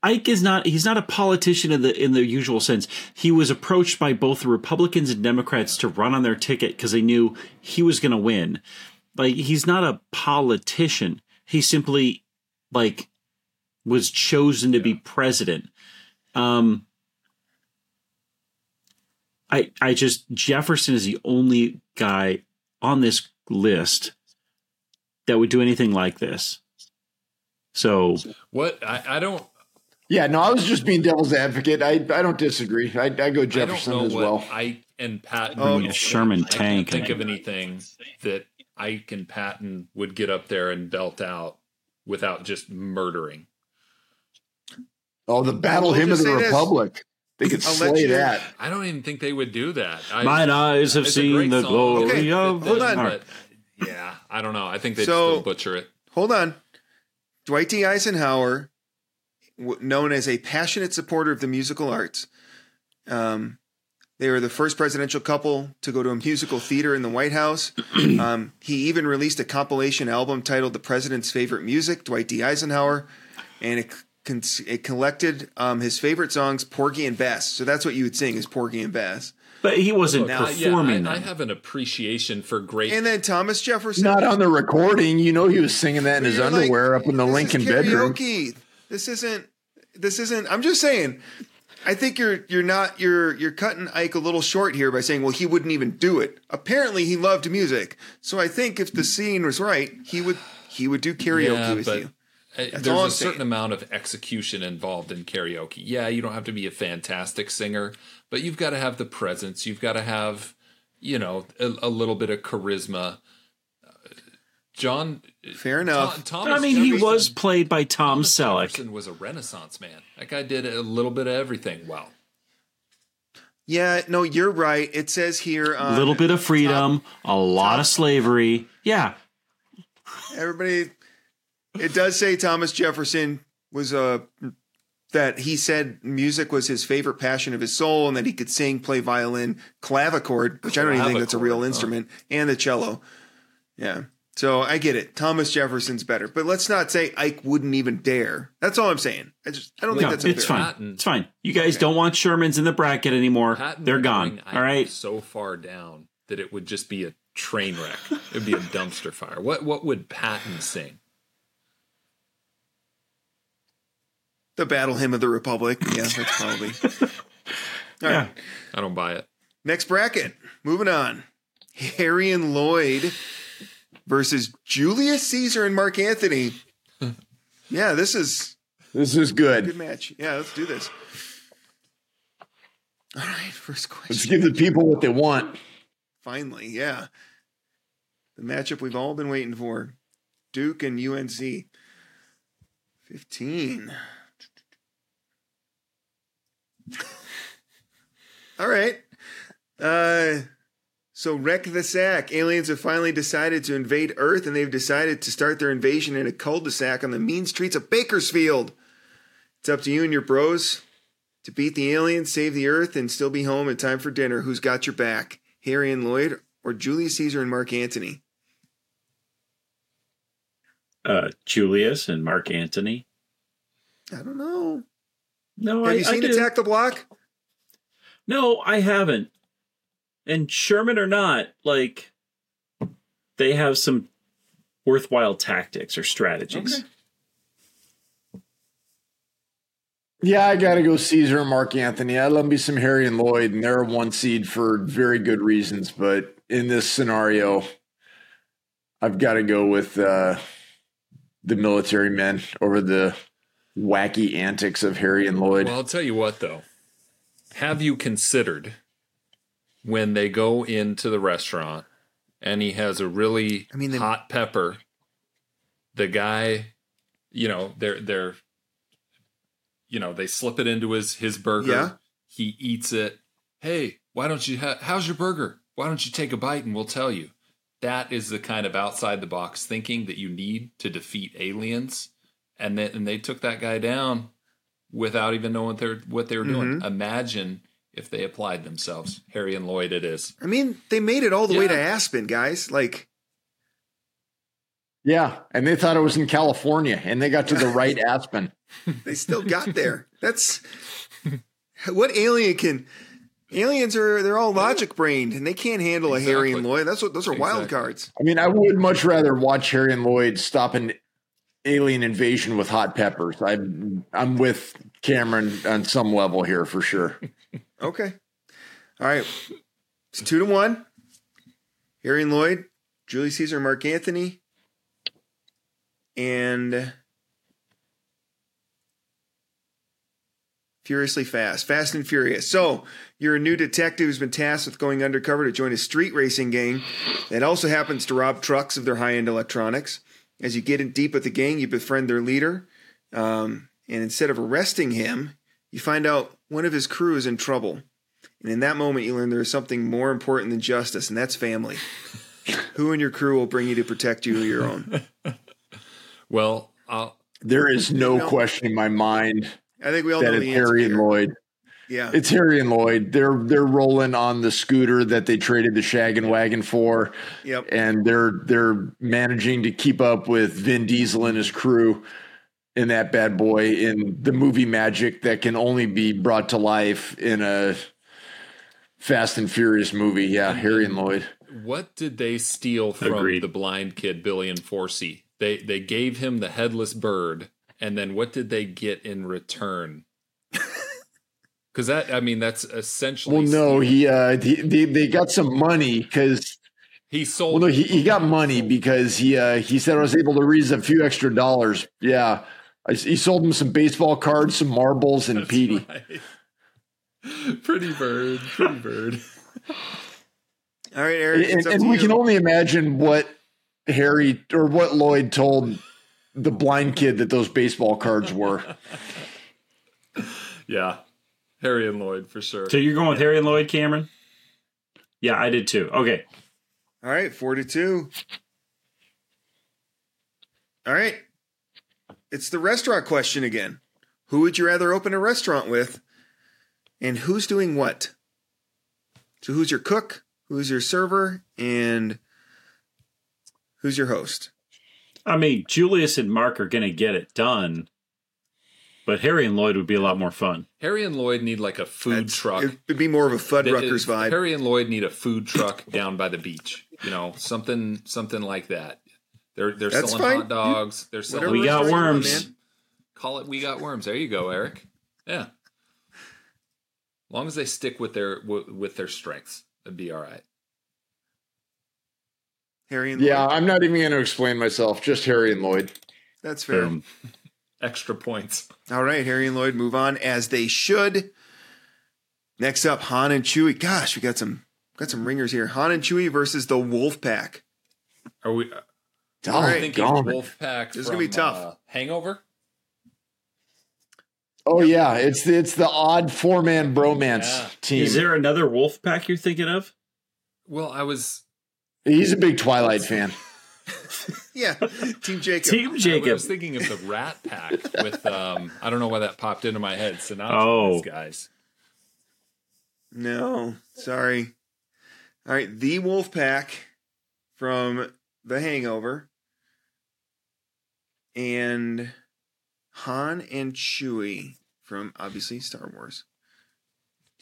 Ike is not. He's not a politician in the in the usual sense. He was approached by both the Republicans and Democrats to run on their ticket because they knew he was going to win. Like he's not a politician. He simply like was chosen to be president. Um, I I just Jefferson is the only guy on this list that would do anything like this. So What I, I don't Yeah, no, I was just being devil's advocate. I I don't disagree. I, I go I Jefferson don't know as what well. Ike and Patton. Oh, would. Sherman I Tank can't think and- of anything that Ike and Patton would get up there and belt out without just murdering. Oh, the battle We'll hymn of the say this. Republic. They could I'll let slay you- that. I don't even think they would do that. I, Mine eyes have seen the song. glory Okay, of hold the on. heart. But, yeah, I don't know. I think they'd So- still butcher it. Hold on. Dwight D. Eisenhower, w- known as a passionate supporter of the musical arts, um, they were the first presidential couple to go to a musical theater in the White House. um, he even released a compilation album titled "The President's Favorite Music." Dwight D. Eisenhower, and it, con- it collected um, his favorite songs, Porgy and Bess. So that's what you would sing is Porgy and Bess. But he wasn't Look, performing yeah, I, I have an appreciation for great. And then Thomas Jefferson. Not on the recording. You know he was singing that in his You're like, underwear up in the this Lincoln is bedroom. karaoke. This isn't. This isn't. I'm just saying. I think you're you're not you're you're cutting Ike a little short here by saying, well, he wouldn't even do it. Apparently, he loved music. So I think if the scene was right, he would he would do karaoke Yeah, with but- you. Uh, That's There's a a I'm certain amount of execution involved in karaoke. Yeah, you don't have to be a fantastic singer, but you've got to have the presence. You've got to have, you know, a, a little bit of charisma. Uh, John, Fair enough. Tho- Thomas I mean, he was played by Tom Thomas Selleck. Jefferson was a Renaissance man. That guy did a little bit of everything well. Yeah, no, you're right. It says here A on little bit of freedom, a lot of slavery. Yeah, everybody it does say thomas jefferson was a that he said music was his favorite passion of his soul and that he could sing play violin clavichord which i don't even think that's a real Clavichord, huh. instrument and the cello yeah so i get it thomas jefferson's better but let's not say ike wouldn't even dare that's all i'm saying i just i don't think that's a it's fine. Patton. It's fine. You guys don't want Shermans in the bracket anymore. Patton They're gone. All right. So far down that it would just be a train wreck. It'd be a dumpster fire. What what would Patton sing? The battle hymn of the republic yeah that's probably all right Yeah. I don't buy it. Next bracket. Moving on. Harry and Lloyd versus Julius Caesar and Mark Antony. Yeah, this is This is good good. match. Yeah, let's do this. All right, first question. Let's give the people what they want. Finally, yeah. The matchup we've all been waiting for. Duke and UNC. 15. All right. Uh so wreck the sack. Aliens have finally decided to invade Earth and they've decided to start their invasion in a cul-de-sac on the mean streets of Bakersfield. It's up to you and your bros to beat the aliens, save the Earth, and still be home in time for dinner. Who's got your back? Harry and Lloyd or Julius Caesar and Mark Antony? Uh, Julius and Mark Antony. I don't know. No, Have I, you seen I. Attack the Block? No, I haven't. And Sherman or not, like they have some worthwhile tactics or strategies. Okay. Yeah, I got to go Caesar and Mark Antony. I love me some Harry and Lloyd, and they're a one seed for very good reasons. But in this scenario, I've got to go with uh, the military men over the wacky antics of Harry and Lloyd. Well, I'll tell you what though. have you considered when they go into the restaurant and he has a really I mean, they- hot pepper? The guy, you know, they're they're, you know, they slip it into his his burger. Yeah. He eats it. Hey, why don't you? Ha- how's your burger? Why don't you take a bite and we'll tell you. That is the kind of outside the box thinking that you need to defeat aliens, and then and they took that guy down without even knowing what they're what they were doing. Mm-hmm. Imagine if they applied themselves. Harry and Lloyd, it is. I mean, they made it all the way to Aspen, guys. Like, Yeah, and they thought it was in California, and they got to the right Aspen. they still got there. That's what alien can. Aliens are they're all logic brained and they can't handle a Harry and Lloyd. That's what those are wild cards. I mean, I would much rather watch Harry and Lloyd stop an alien invasion with hot peppers. I'm I'm with Cameron on some level here for sure. Okay. All right. It's two to one. Harry and Lloyd, Julius Caesar, Mark Antony, and Furiously Fast. Fast and Furious. So, you're a new detective who's been tasked with going undercover to join a street racing gang that also happens to rob trucks of their high end electronics. As you get in deep with the gang, you befriend their leader. Um, and instead of arresting him, you find out one of his crew is in trouble. And in that moment, you learn there is something more important than justice, and that's family. Who in your crew will bring you to protect you or your own? Well, I'll, There is no No. question in my mind I think we all that know it's the answer. Harry and. Lloyd. Yeah. It's Harry and Lloyd. They're they're rolling on the scooter that they traded the Shaggin' Wagon for, Yep. and they're they're managing to keep up with Vin Diesel and his crew in that bad boy in the movie magic that can only be brought to life in a Fast and Furious movie. Yeah, Harry and Lloyd. what did they steal from Agreed. the blind kid Billy and 4C? They they gave him the headless bird, and then what did they get in return? Because that, I mean, that's essentially. Well, no, he uh, he, they they got some money because he sold. well, no, he, he got money because he uh, he said I was able to raise a few extra dollars. Yeah, I, he sold him some baseball cards, some marbles, and Petey. Right. Pretty bird, pretty bird. All right, Eric. And, and we you. can only imagine what Harry or what Lloyd told the blind kid that those baseball cards were. Yeah, Harry and Lloyd for sure. So you're going with Harry and Lloyd, Cameron? Yeah, I did too. Okay. All right, four to two. All right. It's the restaurant question again. Who would you rather open a restaurant with? And who's doing what? So who's your cook? Who's your server? And who's your host? I mean, Julius and Mark are going to get it done, but Harry and Lloyd would be a lot more fun. Harry and Lloyd need like a food That's- truck. It would be more of a Fuddruckers It- vibe. Harry and Lloyd need a food truck down by the beach. You know, something something like that. They're they're That's selling fine. hot dogs. They're selling. Whatever We got restaurant worms. man. Call it. We got worms. There you go, Eric. Yeah. long as they stick with their with, with their strengths, it'd be all right. Harry and Yeah, Lloyd. I'm not even going to explain myself. Just Harry and Lloyd. That's fair. Um, Extra points. All right, Harry and Lloyd move on as they should. Next up, Han and Chewie. Gosh, we got some got some ringers here. Han and Chewie versus the Wolf Pack. Are we? All right. thinking darn. Wolfpack. This is gonna be tough. uh, Hangover. Oh yeah, it's the, it's the odd four man bromance Yeah. team. is there another wolf pack you're thinking of? Well, I was. He's a big Twilight fan. Yeah, Team Jacob. Team Jacob. I was thinking of the Rat Pack with. um I don't know why that popped into my head. Sinatra, Oh. these guys. No, sorry. All right, the Wolf Pack from The Hangover, and Han and Chewie from obviously Star Wars.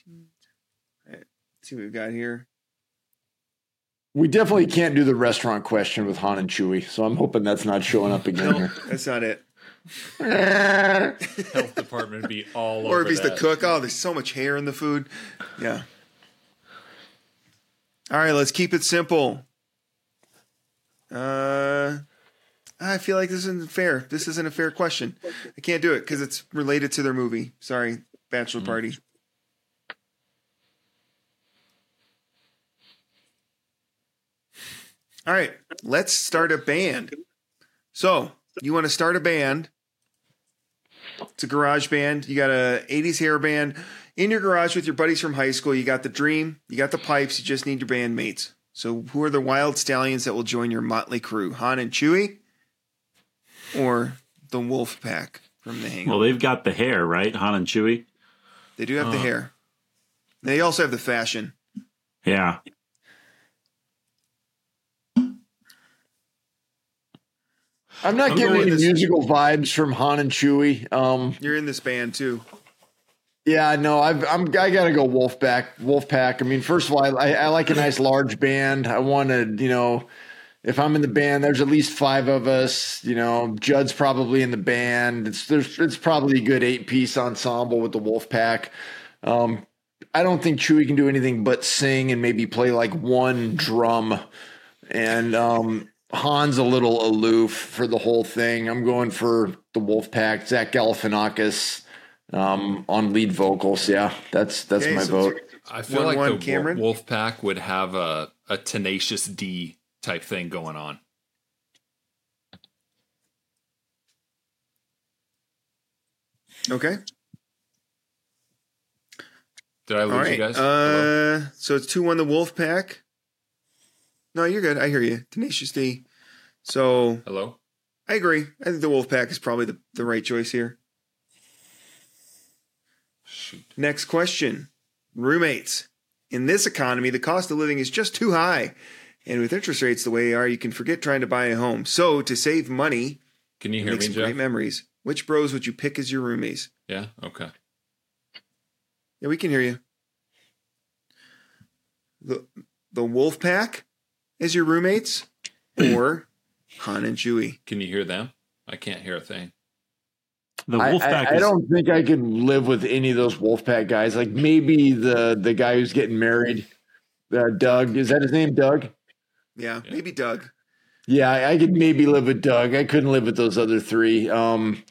All right, see what we've got here. We definitely can't do the restaurant question with Han and Chewie, so I'm hoping that's not showing up again No, that's not it. Health department be all over. or if he's that. the cook. Oh, there's so much hair in the food. Yeah. All right, let's keep it simple. Uh, I feel like this isn't fair. This isn't a fair question. I can't do it because it's related to their movie. Sorry, Bachelor Party. All right, let's start a band. So, you want to start a band? It's a garage band. You got a 80s hair band in your garage with your buddies from high school. You got the dream, you got the pipes, you just need your bandmates. So, who are the wild stallions that will join your motley crew? Han and Chewie or the Wolf Pack from the Hangover? Well, they've got the hair, right? Han and Chewie. they do have the uh-huh. hair. They also have the fashion. Yeah. I'm not I'm getting any musical vibes from Han and Chewie. Um, You're in this band too. yeah, no, I've, I'm I gotta go Wolfpack. Wolfpack. I mean, first of all, I, I like a nice large band. I want to, you know, if I'm in the band, there's at least five of us. You know, Judd's probably in the band. It's there's it's probably a good eight piece ensemble with the Wolfpack. Um, I don't think Chewie can do anything but sing and maybe play like one drum. And um, Han's a little aloof for the whole thing. I'm going for the Wolfpack, Zach Galifianakis um, on lead vocals. Yeah, that's that's Okay, my so vote. I feel One, like one, the Cameron? Wolf Pack would have a, a tenacious D type thing going on. Okay. Did I lose All you right. guys? Hello? Uh, so it's two one the Wolf Pack. No, you're good. I hear you. Tenacious D. So Hello? I agree. I think the Wolf Pack is probably the, the right choice here. Shoot. Next question. Roommates. In this economy, the cost of living is just too high. And with interest rates the way they are, you can forget trying to buy a home. So to save money, Can you hear me, some Jeff? great memories, which bros would you pick as your roomies? Yeah. Okay. Yeah, we can hear you. The the Wolf Pack as your roommates, or Han and Chewie. Can you hear them? I can't hear a thing. The I, Wolfpack I, I is don't think I could live with any of those Wolfpack guys. Like maybe the the guy who's getting married, uh, Doug. Is that his name, Doug? Yeah, Yeah. maybe Doug. Yeah, I, I could maybe live with Doug. I couldn't live with those other three. Um,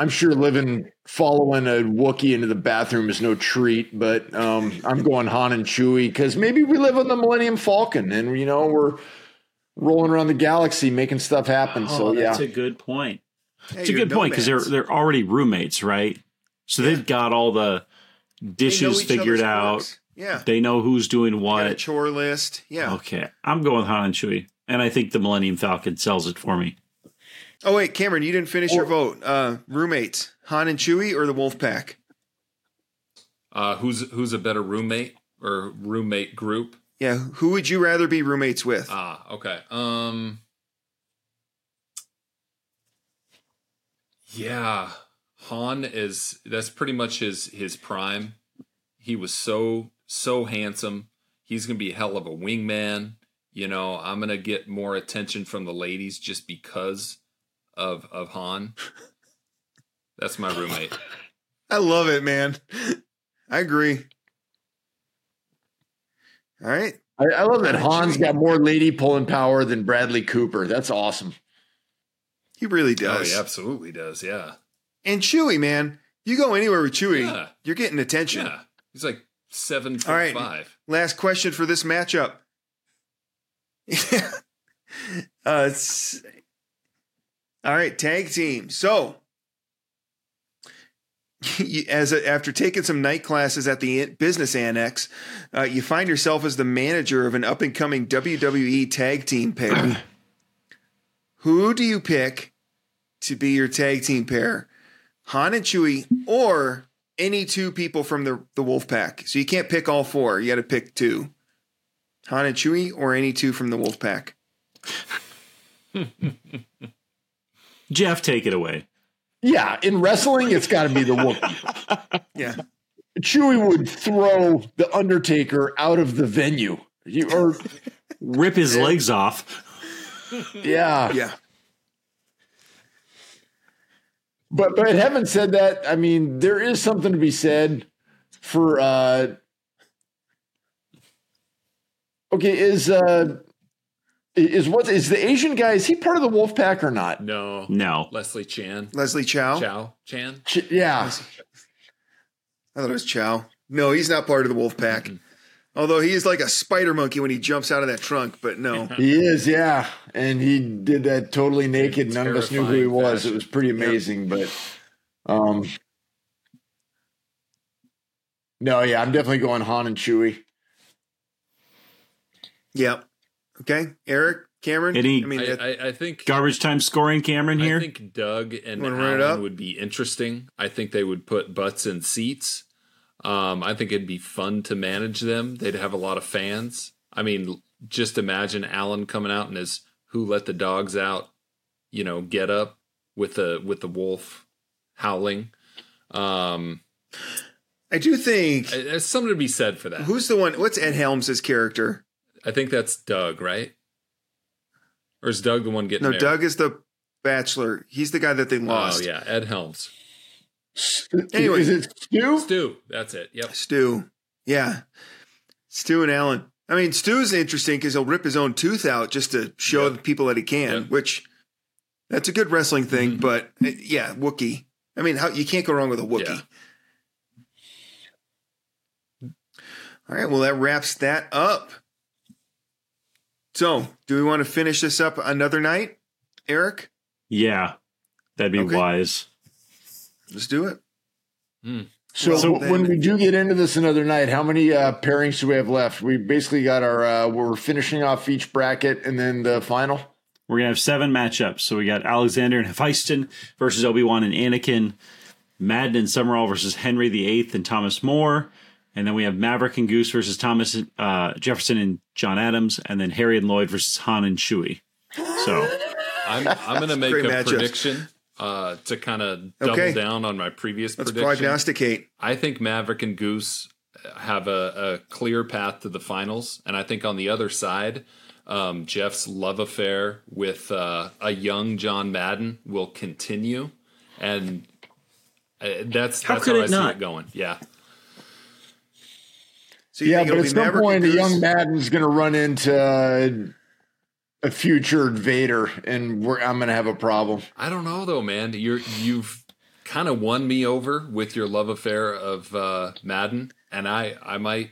I'm sure living following a Wookiee into the bathroom is no treat, but um, I'm going Han and Chewie because maybe we live on the Millennium Falcon and you know we're rolling around the galaxy making stuff happen. Oh, so yeah, that's a good point. Hey, It's a you're good point because they're they're already roommates, right? So they've got all the dishes figured out. quirks. Yeah, They know who's doing got a what. chore list. Yeah. Okay, I'm going with Han and Chewie, and I think the Millennium Falcon sells it for me. Oh wait, Cameron, you didn't finish your vote. Uh, roommates, Han and Chewie, or the Wolf Pack? Uh, who's who's a better roommate or roommate group? Yeah, who would you rather be roommates with? Ah, okay. Um Yeah. Han is that's pretty much his his prime. He was so so handsome. He's going to be a hell of a wingman. You know, I'm going to get more attention from the ladies just because of of Han. That's my roommate. I love it, man. I agree. All right. I, I love that Han's got more lady pulling power than Bradley Cooper. That's awesome. He really Oh, does. he absolutely does. Yeah. And Chewie, man, you go anywhere with Chewie, Yeah. you're getting attention. Yeah. He's like 7 foot All right. 5. Last question for this matchup. uh, it's- all right, tag team. So, as a, after taking some night classes at the business annex, uh, you find yourself as the manager of an up and coming WWE tag team pair. Who do you pick to be your tag team pair? Han and Chewie, or any two people from the the Wolf Pack. So you can't pick all four. You got to pick two. Han and Chewie, or any two from the Wolf Pack. Jeff, take it away. Yeah, in wrestling, it's got to be the Wookiee. Yeah, Chewie would throw the Undertaker out of the venue. You, or Rip his legs off. yeah, yeah. but but having said that, I mean there is something to be said for. uh Okay, is uh is what is the Asian guy? Is he part of the Wolf Pack or not? No. No. Leslie Chan. Leslie Chow. Chow Chan. Ch- Yeah, I thought it was Chow. No, he's not part of the Wolf Pack. Although he is like a spider monkey when he jumps out of that trunk, but no. He is, yeah. And he did that totally naked. None of us knew who he was. fashion. It was pretty amazing, but um No, yeah, I'm definitely going Han and Chewie. yeah. Okay, Eric, Cameron. Any- I mean, I, I, I think Garbage time scoring, Cameron here. I think Doug and Wanna it up? Would be interesting. I think they would put butts in seats. Um, I think it'd be fun to manage them. They'd have a lot of fans. I mean, just imagine Alan coming out in his "Who Let the Dogs Out," you know, get up with the with the wolf howling. Um, I do think. there's something to be said for that. Who's the one? What's Ed Helms' character? I think that's Doug, right? Or is Doug the one getting No, married? Doug is the bachelor. He's the guy that they lost. Oh yeah, Ed Helms. Anyway. is it Stu? Stu, that's it. Yep. Stu. Yeah. Stu and Alan. I mean, Stu's interesting because he'll rip his own tooth out just to show Yep. the people that he can, Yep. which that's a good wrestling thing. Mhm. But uh, yeah, Wookiee. I mean, how you can't go wrong with a Wookiee. Yeah. All right. Well, that wraps that up. So, do we want to finish this up another night, Eric? yeah, that'd be Okay. wise. Let's do it. So, So w- when we do get into this another night, how many uh, pairings do we have left? We basically got our uh, we're finishing off each bracket and then the final. We're gonna have seven matchups. So we got Alexander and Hephaestion versus Obi Wan and Anakin, Madden and Summerall versus Henry VIII and Thomas More, and then we have Maverick and Goose versus Thomas uh, Jefferson and John Adams, and then Harry and Lloyd versus Han and Chewie. So I'm I'm going to make a matchups. prediction uh, to kind of double Okay. down on my previous Let's prediction. prognosticate. I think Maverick and Goose have a, a clear path to the finals, and I think on the other side, um, Jeff's love affair with uh, a young John Madden will continue, and uh, that's How that's could how it I see not? it going. Yeah, So you Yeah, think but at some Maverick point, and a young Madden's going to run into uh, a future Vader, and we're, I'm going to have a problem. I don't know though, man. You're you've kind of won me over with your love affair of uh, Madden, and I I might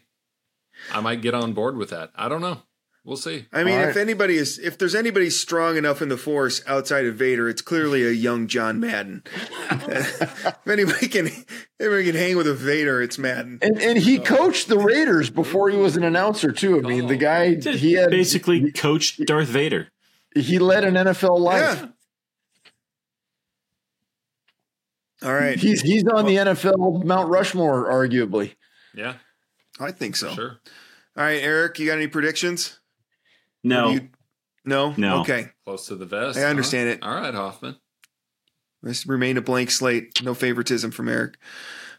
I might get on board with that. I don't know. We'll see. I mean, All if anybody is, if there's anybody strong enough in the force outside of Vader, it's clearly a young John Madden. if anybody can, if anybody can hang with a Vader, it's Madden. And, and he coached the Raiders before he was an announcer too. I mean, the oh. guy he had basically coached Darth Vader. he led an NFL life. Yeah. All right, He's he's on the NFL Mount Rushmore, arguably. Yeah, I think so. sure. All right, Eric, you got any predictions? No, You- no, No. Okay, Close to the vest. I understand huh? it. All right, Hoffman. let's remain a blank slate. No favoritism from Eric.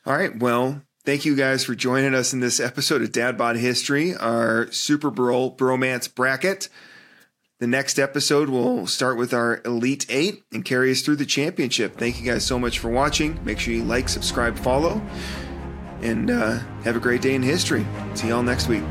All right, well, thank you guys for joining us in this episode of Dad Bod History, our Super Bowl bromance bracket. The next episode will start with our Elite Eight and carry us through the championship. Thank you guys so much for watching. Make sure you like, subscribe, follow, and uh, have a great day in history. See y'all next week.